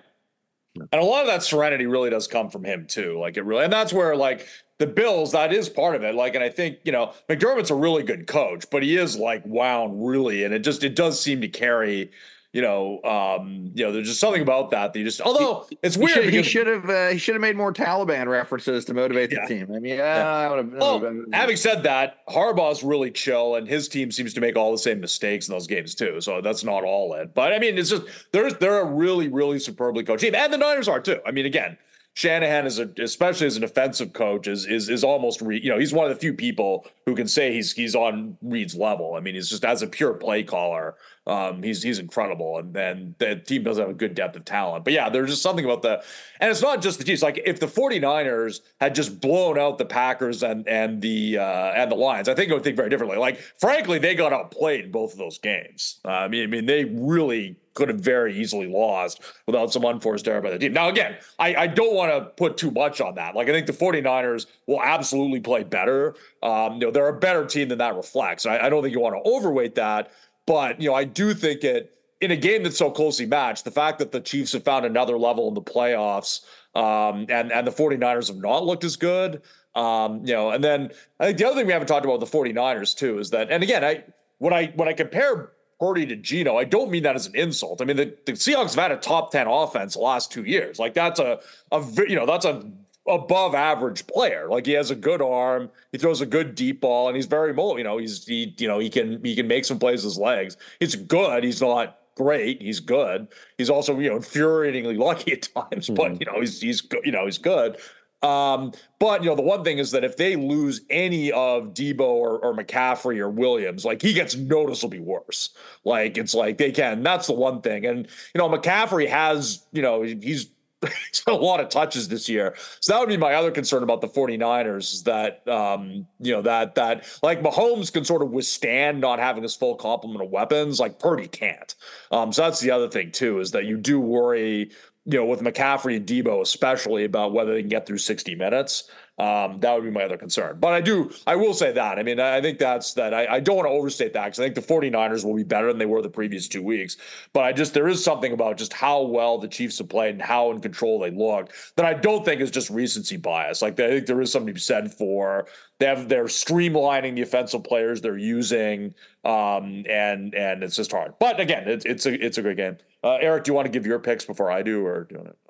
And a lot of that serenity really does come from him too. Like it really, and that's where like the Bills, that is part of it. Like, and I think, you know, McDermott's a really good coach, but he is like wound really. And it just, it does seem to carry, you know, um, you know, there's just something about that that you just. Although it's weird. he should have uh, he should have made more Taliban references to motivate Yeah. the team. I mean, yeah, I would have. Well, having said that, Harbaugh's really chill, and his team seems to make all the same mistakes in those games too. So that's not all it. But I mean, it's just there's they're a really, really superbly coached team, and the Niners are too. I mean, again, Shanahan is a, especially as an offensive coach, is is is almost re, you know he's one of the few people who can say he's he's on Reid's level. I mean, he's just as a pure play caller, um, he's he's incredible, and then the team does have a good depth of talent. But yeah, there's just something about the, and it's not just the Chiefs. Like if the 49ers had just blown out the Packers and and the uh, and the Lions, I think I would think very differently. Like frankly, they got outplayed in both of those games. Uh, I mean, I mean they really could have very easily lost without some unforced error by the team. Now, again, I, I don't want to put too much on that. Like, I think the 49ers will absolutely play better. Um, you know, they're a better team than that reflects. I, I don't think you want to overweight that, but, you know, I do think it in a game that's so closely matched, the fact that the Chiefs have found another level in the playoffs um, and, and the 49ers have not looked as good. Um, you know, and then I think the other thing we haven't talked about with the 49ers too is that, and again, I, when I, when I compare Purdy to Geno, I don't mean that as an insult. I mean the, the Seahawks have had a top ten offense the last two years. Like that's a a you know that's a above average player. Like he has a good arm, he throws a good deep ball, and he's very mobile. You know he's he you know he can he can make some plays with his legs. He's good. He's not great. He's good. He's also you know infuriatingly lucky at times, but hmm. you know he's he's good. You know he's good. Um, but you know, the one thing is that if they lose any of Deebo or, or McCaffrey or Williams, like he gets noticeably worse. Like it's like they can. That's the one thing. And you know, McCaffrey has, you know, he's he's got a lot of touches this year. So that would be my other concern about the 49ers is that um, you know, that that like Mahomes can sort of withstand not having his full complement of weapons, like Purdy can't. Um, so that's the other thing too, is that you do worry you know, with McCaffrey and Deebo, especially about whether they can get through 60 minutes. Um, that would be my other concern. But I do, I will say that. I mean, I think that's that. I, I don't want to overstate that because I think the 49ers will be better than they were the previous two weeks. But I just, there is something about just how well the Chiefs have played and how in control they look that I don't think is just recency bias. Like, I think there is something to be said for they have, they're streamlining the offensive players they're using. Um, and, and it's just hard. But again, it's, it's a, it's a good game. Uh, Erik, do you want to give your picks before I do, or do you want to?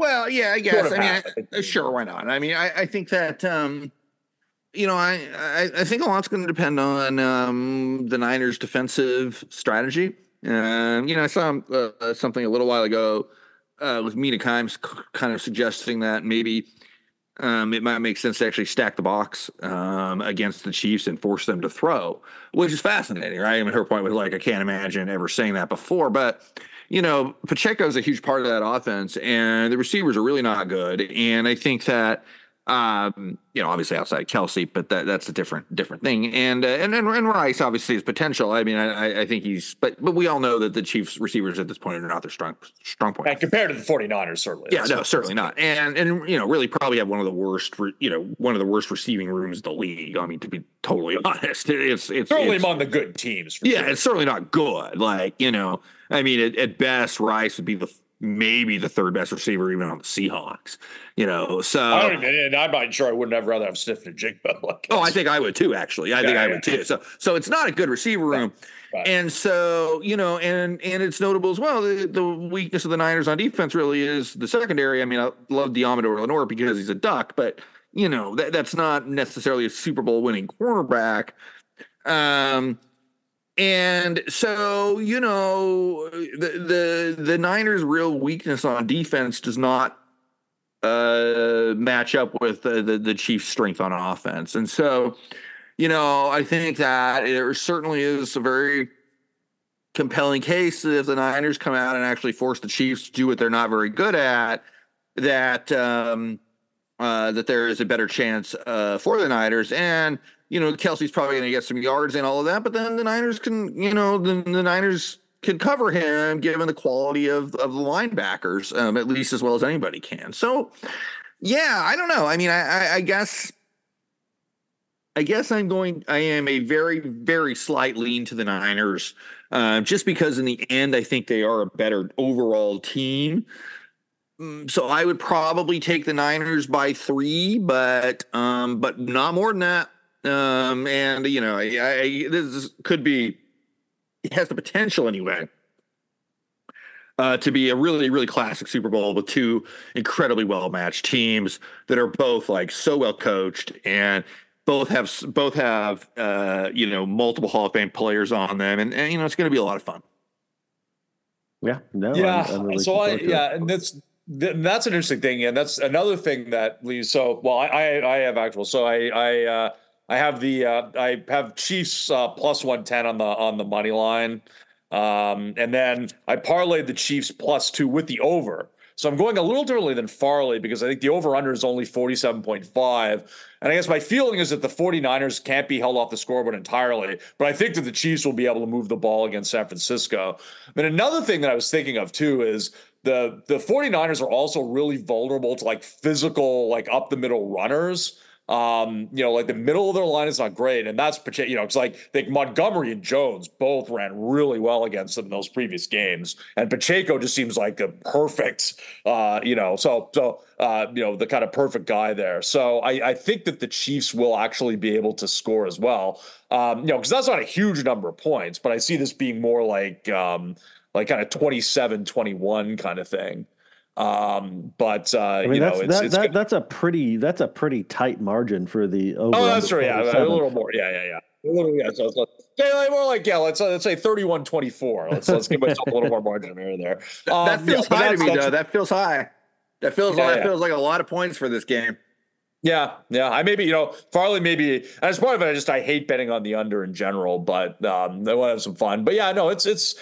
Well, yeah, I Sort guess. of I mean, I I, uh, sure, why not? I mean, I, I think that um, you know, I, I I think a lot's going to depend on um, the Niners' defensive strategy. Um, you know, I saw uh, something a little while ago uh, with Mina Kimes kind of suggesting that maybe um, it might make sense to actually stack the box um, against the Chiefs and force them to throw, which is fascinating, right? I mean, her point was like, I can't imagine ever saying that before, but you know, Pacheco is a huge part of that offense, and the receivers are really not good. And I think that, um, you know, obviously outside Kelce, but that that's a different different thing. And uh, and, and and Rice obviously has potential. I mean, I, I think he's, but but we all know that the Chiefs receivers at this point are not their strong strong point. And compared to the 49ers, certainly. Yeah, no, certainly not. And and you know, really probably have one of the worst, re- you know, one of the worst receiving rooms in the league. I mean, to be totally honest, it's it's Certainly it's, among the good teams. For yeah, sure. it's certainly not good. Like you know, I mean, at, at best, Rice would be the maybe the third best receiver even on the Seahawks. You know, so I don't even, and I'm not sure I wouldn't have rather have Sniff and. Like, Oh, I think I would too. Actually, I think Yeah, I yeah. would too. So, so it's not a good receiver room, Right. and so you know, and and it's notable as well. The, the weakness of the Niners on defense really is the secondary. I mean, I love Deommodore Lenoir because he's a duck, but you know that that's not necessarily a Super Bowl winning cornerback. Um, and so you know the the the Niners' real weakness on defense does not uh match up with the, the the Chiefs' strength on offense. And so, you know, I think that it certainly is a very compelling case that if the Niners come out and actually force the Chiefs to do what they're not very good at, that um uh that there is a better chance uh for the Niners. And you know, Kelce's probably going to get some yards and all of that, but then the Niners can, you know, the, the Niners can cover him given the quality of of the linebackers, um, at least as well as anybody can. So, yeah, I don't know. I mean, I, I, I guess, I guess I'm going. I am a very, very slight lean to the Niners, uh, just because in the end, I think they are a better overall team. Mm, So I would probably take the Niners by three, but um, but not more than that. Um, and you know, I, I this could be it has the potential anyway uh, to be a really, really classic Super Bowl with two incredibly well matched teams that are both like so well coached and both have both have uh, you know multiple Hall of Fame players on them, and, and you know it's going to be a lot of fun. Yeah, no, yeah. I'm, I'm really so I yeah, and that's that's an interesting thing, and that's another thing that leaves. So well, I I, I have actual. So I I uh, I have the uh, I have Chiefs uh, plus one ten on the on the money line. Um, and then I parlayed the Chiefs plus two with the over. So I'm going a little differently than Farley because I think the over under is only 47.5. And I guess my feeling is that the 49ers can't be held off the scoreboard entirely, but I think that the Chiefs will be able to move the ball against San Francisco. Then another thing that I was thinking of too is the the 49ers are also really vulnerable to like physical, like up the middle runners. Um, you know, like the middle of their line is not great, and that's you know, it's like like Montgomery and Jones both ran really well against them in those previous games, and Pacheco just seems like a perfect, uh, you know, so so uh, you know, the kind of perfect guy there. So I, I think that the Chiefs will actually be able to score as well. Um, you know, because that's not a huge number of points, but I see this being more like um, like kind of 27, 21 kind of thing. Um, but uh, I mean, you know, that's, it's, that, it's that, that's a pretty that's a pretty tight margin for the over. Oh, that's right. Yeah, a little more. Yeah, yeah, yeah. A little, yeah. So, so yeah, more like yeah. Let's let's say 31-24. Let's let's give myself a little more margin here there. Um, that feels yeah, high to me, though. That feels high. That feels yeah, like, that feels like a lot of points for this game. Yeah, yeah. I maybe you know Farley maybe as part of it. I just I hate betting on the under in general, but um, I want to have some fun. But yeah, no, it's it's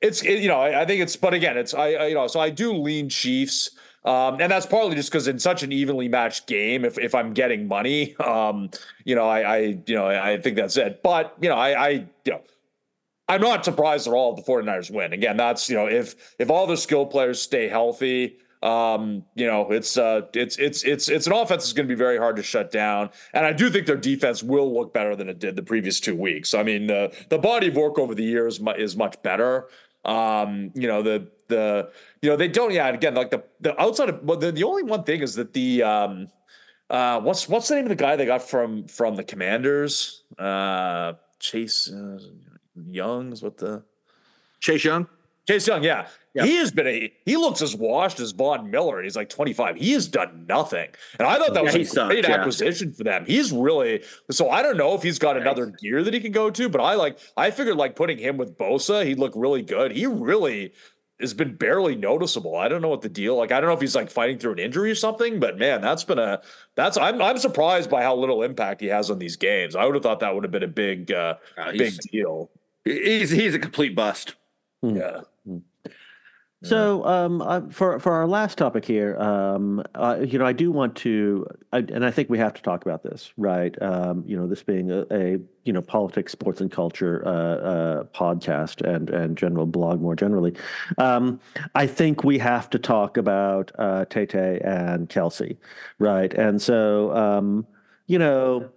it's it, you know I, I, think it's but again it's I, I, you know so I do lean Chiefs. Um, and that's partly just because in such an evenly matched game, if, if I'm getting money, um, you know, I, I, you know, I think that's it. But, you know, I, I, you know, I'm not surprised at all if the 49ers win. Again, that's, you know, if, if all the skill players stay healthy, um, you know, it's, uh, it's, it's, it's, it's an offense that's going to be very hard to shut down. And I do think their defense will look better than it did the previous two weeks. I mean, the, the body of work over the years is much better. Um, you know, the the you know, they don't yeah, again, like the the outside of well, the, the only one thing is that the um uh what's what's the name of the guy they got from from the commanders? Uh Chase uh, Young's what the Chase Young? Chase Young, yeah. He has been a he looks as washed as Von Miller. He's like 25. He has done nothing. And I thought that was yeah, a sucked, great yeah. acquisition for them. He's really so I don't know if he's got another gear that he can go to, but I like I figured like putting him with Bosa, he'd look really good. He really has been barely noticeable. I don't know what the deal. Like I don't know if he's like fighting through an injury or something, but man, that's been a that's I'm I'm surprised by how little impact he has on these games. I would have thought that would have been a big uh, uh big deal. He's he's a complete bust. Yeah. So, um, uh, for for our last topic here, um, uh, you know, I do want to, I, and I think we have to talk about this, right? Um, you know, this being a, a, you know politics, sports, and culture uh, uh, podcast, and and general blog more generally. Um, I think we have to talk about uh, Tay Tay and Kelce, right? And so, um, you know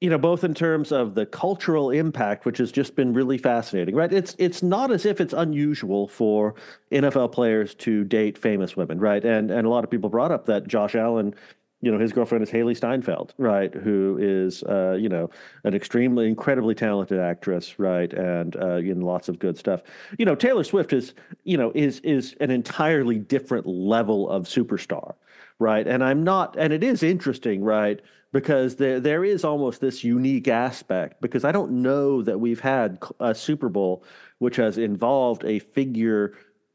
you know both in terms of the cultural impact which has just been really fascinating right? It's it's not as if it's unusual for NFL players to date famous women right? And and a lot of people brought up that Josh Allen you know his girlfriend is Hailee Steinfeld right? Who is uh, you know an extremely incredibly talented actress right? And uh, in lots of good stuff. You know Taylor Swift is you know is is an entirely different level of superstar right? And I'm not and it is interesting right because there there is almost this unique aspect because I don't know that we've had a Super Bowl which has involved a figure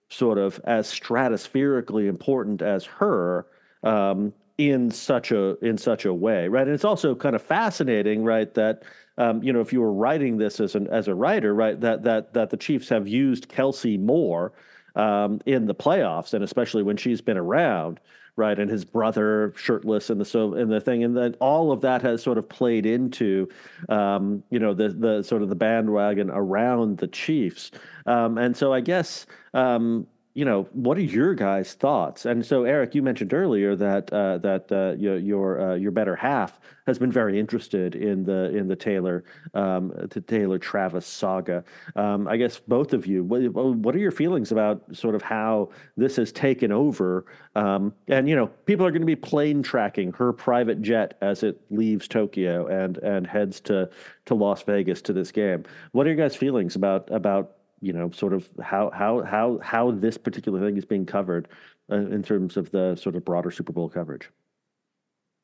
sort of as stratospherically important as her um, in such a in such a way, right? And it's also kind of fascinating, right, that um, you know if you were writing this as an as a writer, right, that that that the Chiefs have used Kelce more um, in the playoffs, and especially when she's been around right? And his brother shirtless and the so and the thing, and then all of that has sort of played into, um, you know, the the sort of the bandwagon around the Chiefs. Um, and so I guess um, you know, what are your guys' thoughts? And so, Erik, you mentioned earlier that uh, that uh, your your, uh, your better half has been very interested in the in the Taylor um, the Taylor Travis saga. Um, I guess both of you, what, what, are your feelings about sort of how this has taken over? Um, and you know, people are going to be plane tracking her private jet as it leaves Tokyo and and heads to to Las Vegas to this game. What are your guys' feelings about about you know sort of how how how how this particular thing is being covered uh, in terms of the sort of broader Super Bowl coverage.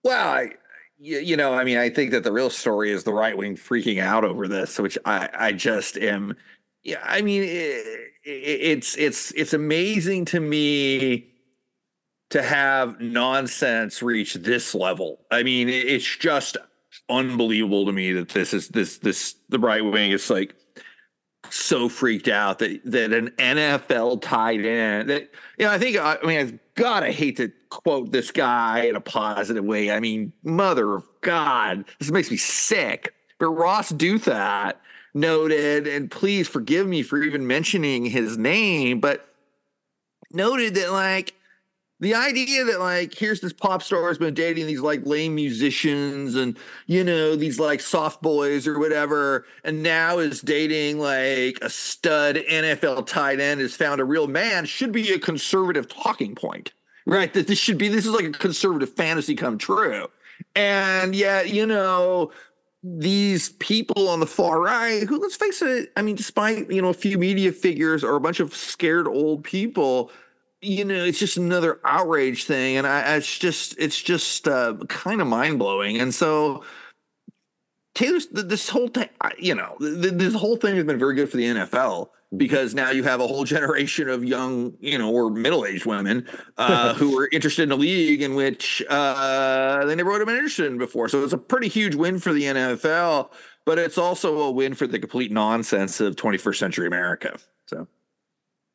Well, I, you know, I mean, I think that the real story is the right wing freaking out over this, which I, I just am. Yeah, I mean, it, it's it's it's amazing to me to have nonsense reach this level. I mean, it's just unbelievable to me that this is this this the right wing is like so freaked out that that an NFL tight end that you know I think I mean I've got to hate to quote this guy in a positive way. I mean mother of God this makes me sick. But Ross Douthat noted and please forgive me for even mentioning his name but noted that like the idea that like here's this pop star has been dating these like lame musicians and you know these like soft boys or whatever and now is dating like a stud nfl tight end has found a real man should be a conservative talking point right? That this should be this is like a conservative fantasy come true. And yet you know these people on the far right who let's face it i mean despite you know a few media figures or a bunch of scared old people you know, it's just another outrage thing, and I, it's just it's just uh, kind of mind blowing. And so Taylor's this whole thing, you know, this whole thing has been very good for the NFL because now you have a whole generation of young, you know, or middle aged women uh, who are interested in a league in which uh, they never would have been interested in before. So it's a pretty huge win for the NFL, but it's also a win for the complete nonsense of 21st century America. So.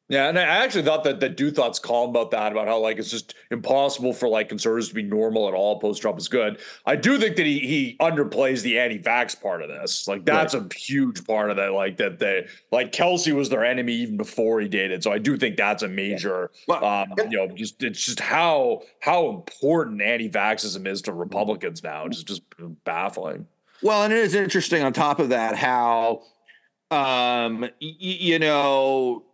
Yeah, and I actually thought that that Douthat's call about that, about how like it's just impossible for like conservatives to be normal at all post Trump is good. I do think that he he underplays the anti-vax part of this. Like that's right. a huge part of that. Like that they like Kelce was their enemy even before he dated. So I do think that's a major yeah. well, um, you know, just it's just how how important anti-vaxism is to Republicans now. It's just baffling. Well, and it is interesting on top of that how um y- you know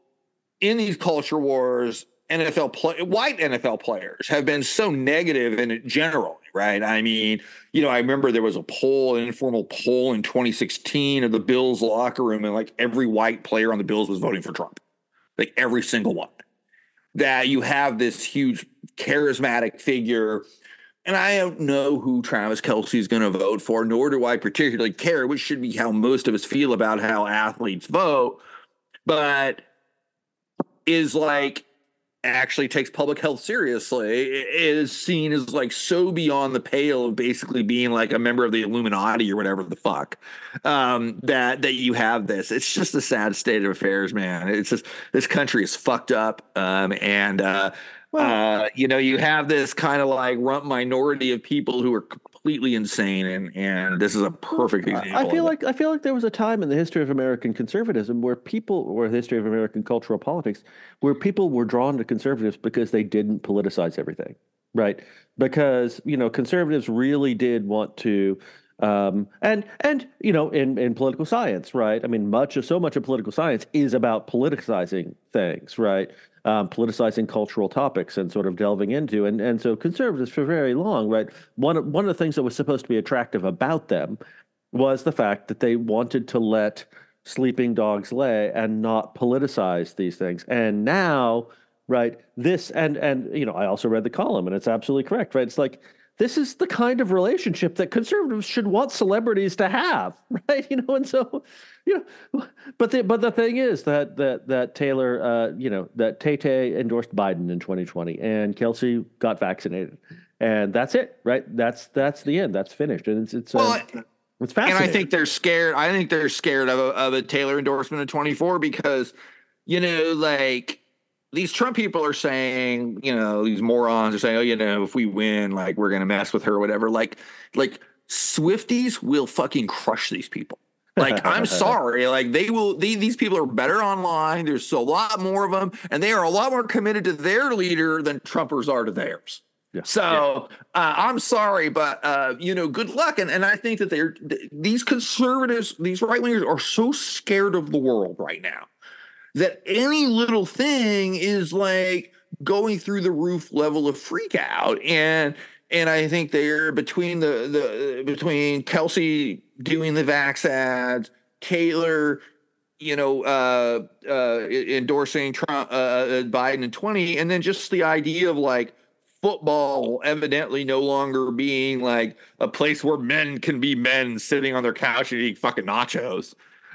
in these culture wars, NFL play, white NFL players have been so negative in it generally, right? I mean, you know, I remember there was a poll, an informal poll in 2016 of the Bills locker room, and like every white player on the Bills was voting for Trump, like every single one. That you have this huge charismatic figure, and I don't know who Travis Kelce is going to vote for, nor do I particularly care, which should be how most of us feel about how athletes vote. But is like actually takes public health seriously is seen as like so beyond the pale of basically being like a member of the Illuminati or whatever the fuck um, that that you have this. It's just a sad state of affairs, man. It's just this country is fucked up, um, and uh, well, uh, you know you have this kind of like rump minority of people who are completely insane, and and this is a perfect example. I feel like I feel like there was a time in the history of American conservatism where people, or the history of American cultural politics, where people were drawn to conservatives because they didn't politicize everything, right? Because you know conservatives really did want to um, and and you know in in political science right i mean much of so much of political science is about politicizing things right um, politicizing cultural topics and sort of delving into. And and so conservatives for very long, right? One one of the things that was supposed to be attractive about them was the fact that they wanted to let sleeping dogs lay and not politicize these things. And now, right, this and and you know, I also read the column and it's absolutely correct, right? It's like this is the kind of relationship that conservatives should want celebrities to have, right? You know, and so, you know, but the but the thing is that that that Taylor, uh, you know, that Tay Tay endorsed Biden in 2020, and Kelce got vaccinated, and that's it, right? That's that's the end. That's finished, and it's it's. Uh, well, uh, it's fascinating. And I think they're scared. I think they're scared of a, of a Taylor endorsement in 24 because, you know, like these Trump people are saying, you know, these morons are saying, oh, you know, if we win, like we're gonna mess with her or whatever. Like, like Swifties will fucking crush these people. Like, I'm sorry, like they will. They, these people are better online. There's a lot more of them, and they are a lot more committed to their leader than Trumpers are to theirs. Yeah. So yeah. Uh, I'm sorry, but uh, you know, good luck. And and I think that they're these conservatives, these right wingers, are so scared of the world right now that any little thing is like going through the roof level of freak out. And and I think they're between the the between Kelce doing the vax ads, Taylor, you know, uh, uh, endorsing Trump, uh, uh, Biden in 20, and then just the idea of like football evidently no longer being like a place where men can be men sitting on their couch and eating fucking nachos.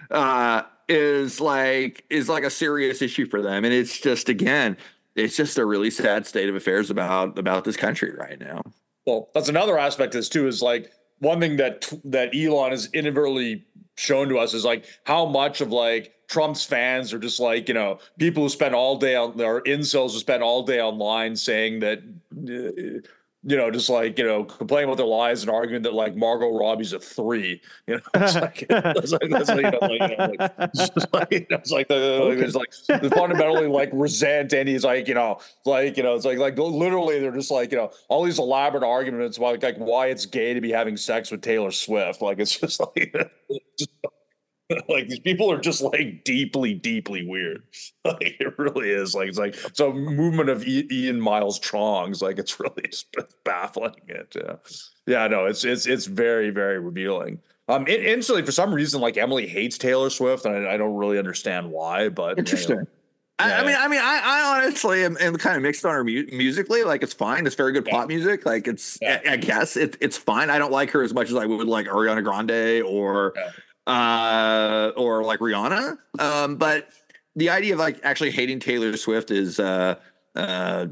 Uh, is like is like a serious issue for them, and it's just again, it's just a really sad state of affairs about about this country right now. Well, that's another aspect of this too. Is like one thing that that Elon has inadvertently shown to us is like how much of like Trump's fans are just like you know people who spend all day on or incels who spend all day online saying that uh, you know just like you know complaining about their lies and arguing that like Margot Robbie's a three you know it's like it's like, it's like, you like, like it's like, it's like the okay. it's like the fundamentally like resent and he's like you know like you know it's like like literally they're just like you know all these elaborate arguments about like why it's gay to be having sex with Taylor Swift like it's just like just, like these people are just like deeply, deeply weird. Like it really is. Like it's like it's a movement of Ian Miles Cheong's. Like it's really just baffling. It. Yeah, yeah. No, it's it's it's very very revealing. Um, it, instantly for some reason, like Emily hates Taylor Swift, and I, I don't really understand why. But interesting. I, I, mean, I mean, I, I honestly am, am, kind of mixed on her mu- musically. Like, it's fine. It's very good yeah. pop music. Like, it's, yeah. I, I, guess it, it's fine. I don't like her as much as I would like Ariana Grande or yeah uh, or like Rihanna. Um, but the idea of like actually hating Taylor Swift is uh, uh,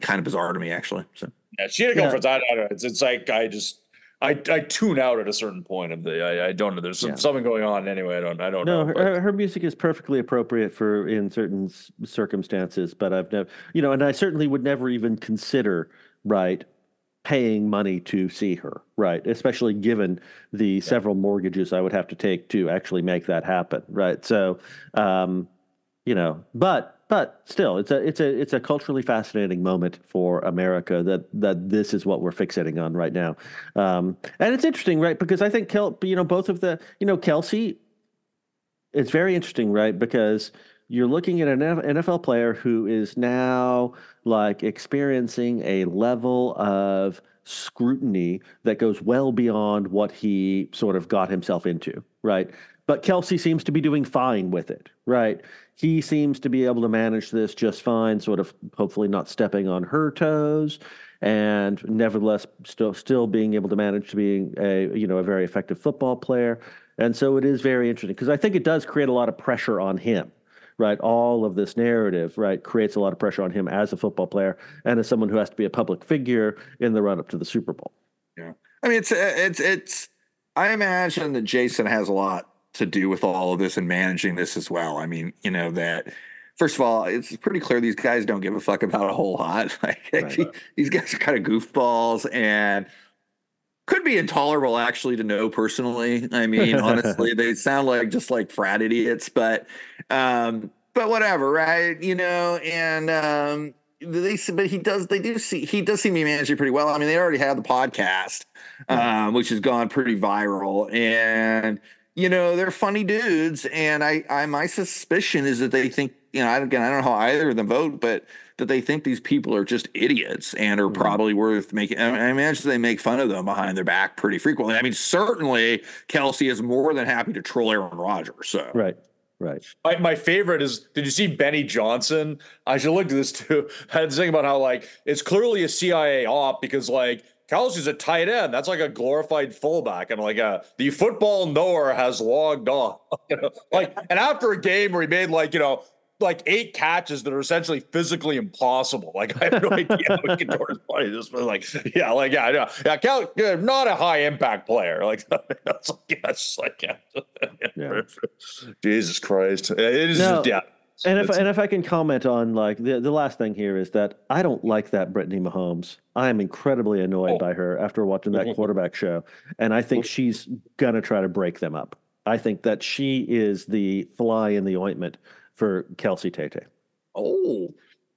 kind of bizarre to me, actually. So yeah, she had a girlfriend. Yeah. I, I don't know. It's, it's like I just I, I tune out at a certain point of the I, I don't know. There's some, yeah. something going on anyway. I don't I don't no, know. Her, her music is perfectly appropriate for in certain circumstances, but I've never you know, and I certainly would never even consider right paying money to see her, right? Especially given the yeah. several mortgages I would have to take to actually make that happen, right? So, um, you know, but but still, it's a it's a it's a culturally fascinating moment for America that that this is what we're fixating on right now, um, and it's interesting, right? Because I think Kel, you know, both of the you know Kelce, it's very interesting, right? Because you're looking at an NFL player who is now like experiencing a level of scrutiny that goes well beyond what he sort of got himself into, right? But Kelce seems to be doing fine with it, right? He seems to be able to manage this just fine, sort of hopefully not stepping on her toes and nevertheless still still being able to manage to be a you know a very effective football player. And so it is very interesting because I think it does create a lot of pressure on him right? All of this narrative, right, creates a lot of pressure on him as a football player and as someone who has to be a public figure in the run up to the Super Bowl. Yeah, I mean, it's it's it's. I imagine that Jason has a lot to do with all of this and managing this as well. I mean, you know that. First of all, it's pretty clear these guys don't give a fuck about a whole lot. Like right. these guys are kind of goofballs and could be intolerable actually to know personally. I mean, honestly, they sound like just like frat idiots, but um, but whatever, right? You know, and um, they but he does they do see he does seem to be managing pretty well. I mean, they already have the podcast, um, which has gone pretty viral, and you know they're funny dudes. And I, I my suspicion is that they think you know again I don't know how either of them vote, but that they think these people are just idiots and are mm-hmm. probably worth making. I imagine they make fun of them behind their back pretty frequently. I mean, certainly Kelce is more than happy to troll Aaron Rodgers. So right. Right. My, my favorite is did you see Benny Johnson? I should look at this too. I had to think about how like it's clearly a CIA op because like Kelce's a tight end. That's like a glorified fullback. And like uh the football knower has logged on. you know, like and after a game where he made like, you know, like eight catches that are essentially physically impossible. Like I have no idea how we can play this, but like yeah, like yeah, yeah, yeah. Cal, not a high impact player. Like that's like yeah, like yeah. yeah. Jesus Christ, it is no, yeah. And if and if I can comment on like the the last thing here is that I don't like that Brittany Mahomes. I am incredibly annoyed oh. by her after watching that quarterback show, and I think she's gonna try to break them up. I think that she is the fly in the ointment for Kelce Tate. Oh,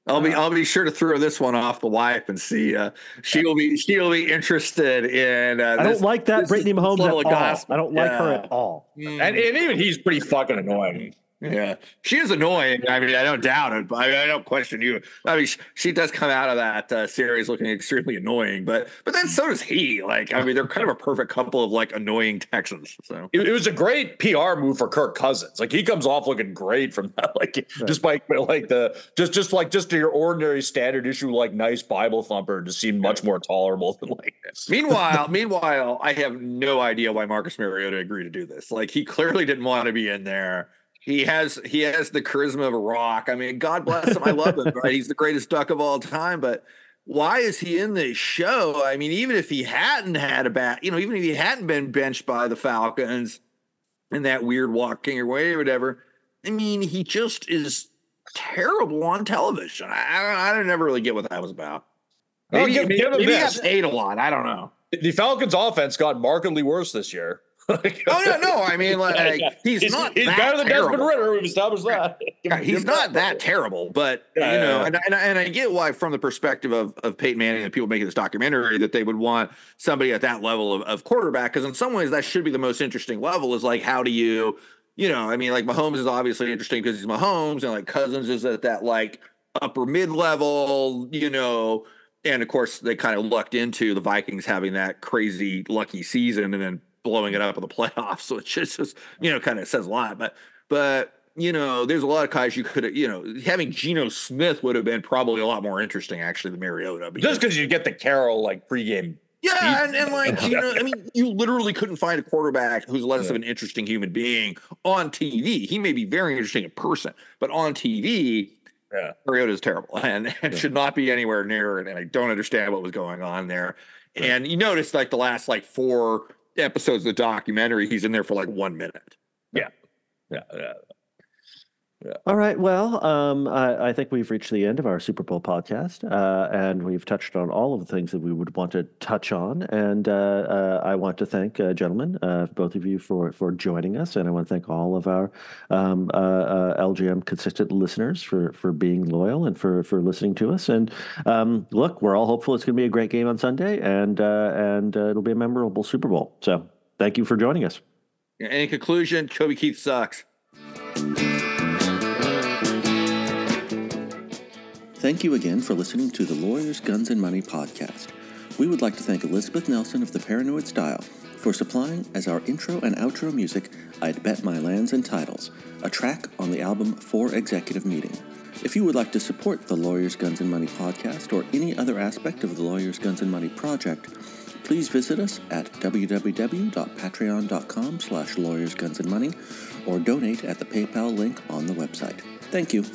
I'll be I'll be sure to throw this one off the wife and see. Uh, she will be she will be interested in. Uh, I don't like that Brittany Mahomes at all. I don't like yeah. her at all. Mm. And, and even he's pretty fucking annoying. Yeah, she is annoying. I mean, I don't doubt it, but I, I don't question you. I mean, she, she does come out of that uh, series looking extremely annoying, but but then so does he. Like, I mean, they're kind of a perfect couple of like annoying Texans. So it, it was a great PR move for Kirk Cousins. Like he comes off looking great from that. Like right. just like like the just just like just your ordinary standard issue like nice Bible thumper just seemed much more tolerable than like this. Meanwhile, meanwhile, I have no idea why Marcus Mariota agreed to do this. Like he clearly didn't want to be in there he has he has the charisma of a rock. I mean, God bless him. I love him. Right, he's the greatest duck of all time. But why is he in this show? I mean, even if he hadn't had a bat, you know, even if he hadn't been benched by the Falcons in that weird walking away or whatever, I mean, he just is terrible on television. I I, I never really get what that was about. Maybe, give, maybe, give maybe he got paid a lot. I don't know. The Falcons' offense got markedly worse this year. Like, oh no, no. I mean, like yeah, yeah. he's, he's, not. He's better than terrible. Desmond Ridder. We've established that. Yeah, he's not that terrible, but you know, and, and, and I get why, from the perspective of of Peyton Manning and people making this documentary, that they would want somebody at that level of, of quarterback, because in some ways that should be the most interesting level. Is like, how do you, you know, I mean, like Mahomes is obviously interesting because he's Mahomes, and like Cousins is at that like upper mid level, you know. And of course, they kind of lucked into the Vikings having that crazy lucky season, and then blowing it up in the playoffs. So it's just, just you know, kind of says a lot. But but you know, there's a lot of guys you could have, you know, having Geno Smith would have been probably a lot more interesting actually than Mariota. Because, just because you get the Carroll like pregame. Yeah, and, and, like you know, I mean, you literally couldn't find a quarterback who's less yeah. of an interesting human being on TV. He may be very interesting in person, but on TV, yeah. Mariota is terrible and, and yeah. should not be anywhere near it. And I don't understand what was going on there. And you notice like the last like four episodes of the documentary, he's in there for like one minute. Yeah. Yeah. Yeah. Yeah. All right. Well, um, I, I, think we've reached the end of our Super Bowl podcast, uh, and we've touched on all of the things that we would want to touch on. And uh, uh, I want to thank, uh, gentlemen, uh, both of you for for joining us, and I want to thank all of our um, uh, LGM consistent listeners for for being loyal and for for listening to us. And um, look, we're all hopeful it's going to be a great game on Sunday, and and it'll be a memorable Super Bowl. So, thank you for joining us. In conclusion, Toby Keith sucks. Thank you again for listening to the Lawyers, Guns, and Money podcast. We would like to thank Elizabeth Nelson of the Paranoid Style for supplying as our intro and outro music I'd Bet My Lands and Titles, a track on the album For Executive Meeting. If you would like to support the Lawyers, Guns, and Money podcast or any other aspect of the Lawyers, Guns, and Money project, please visit us at www.patreon.com slash lawyersgunsandmoney or donate at the PayPal link on the website. Thank you.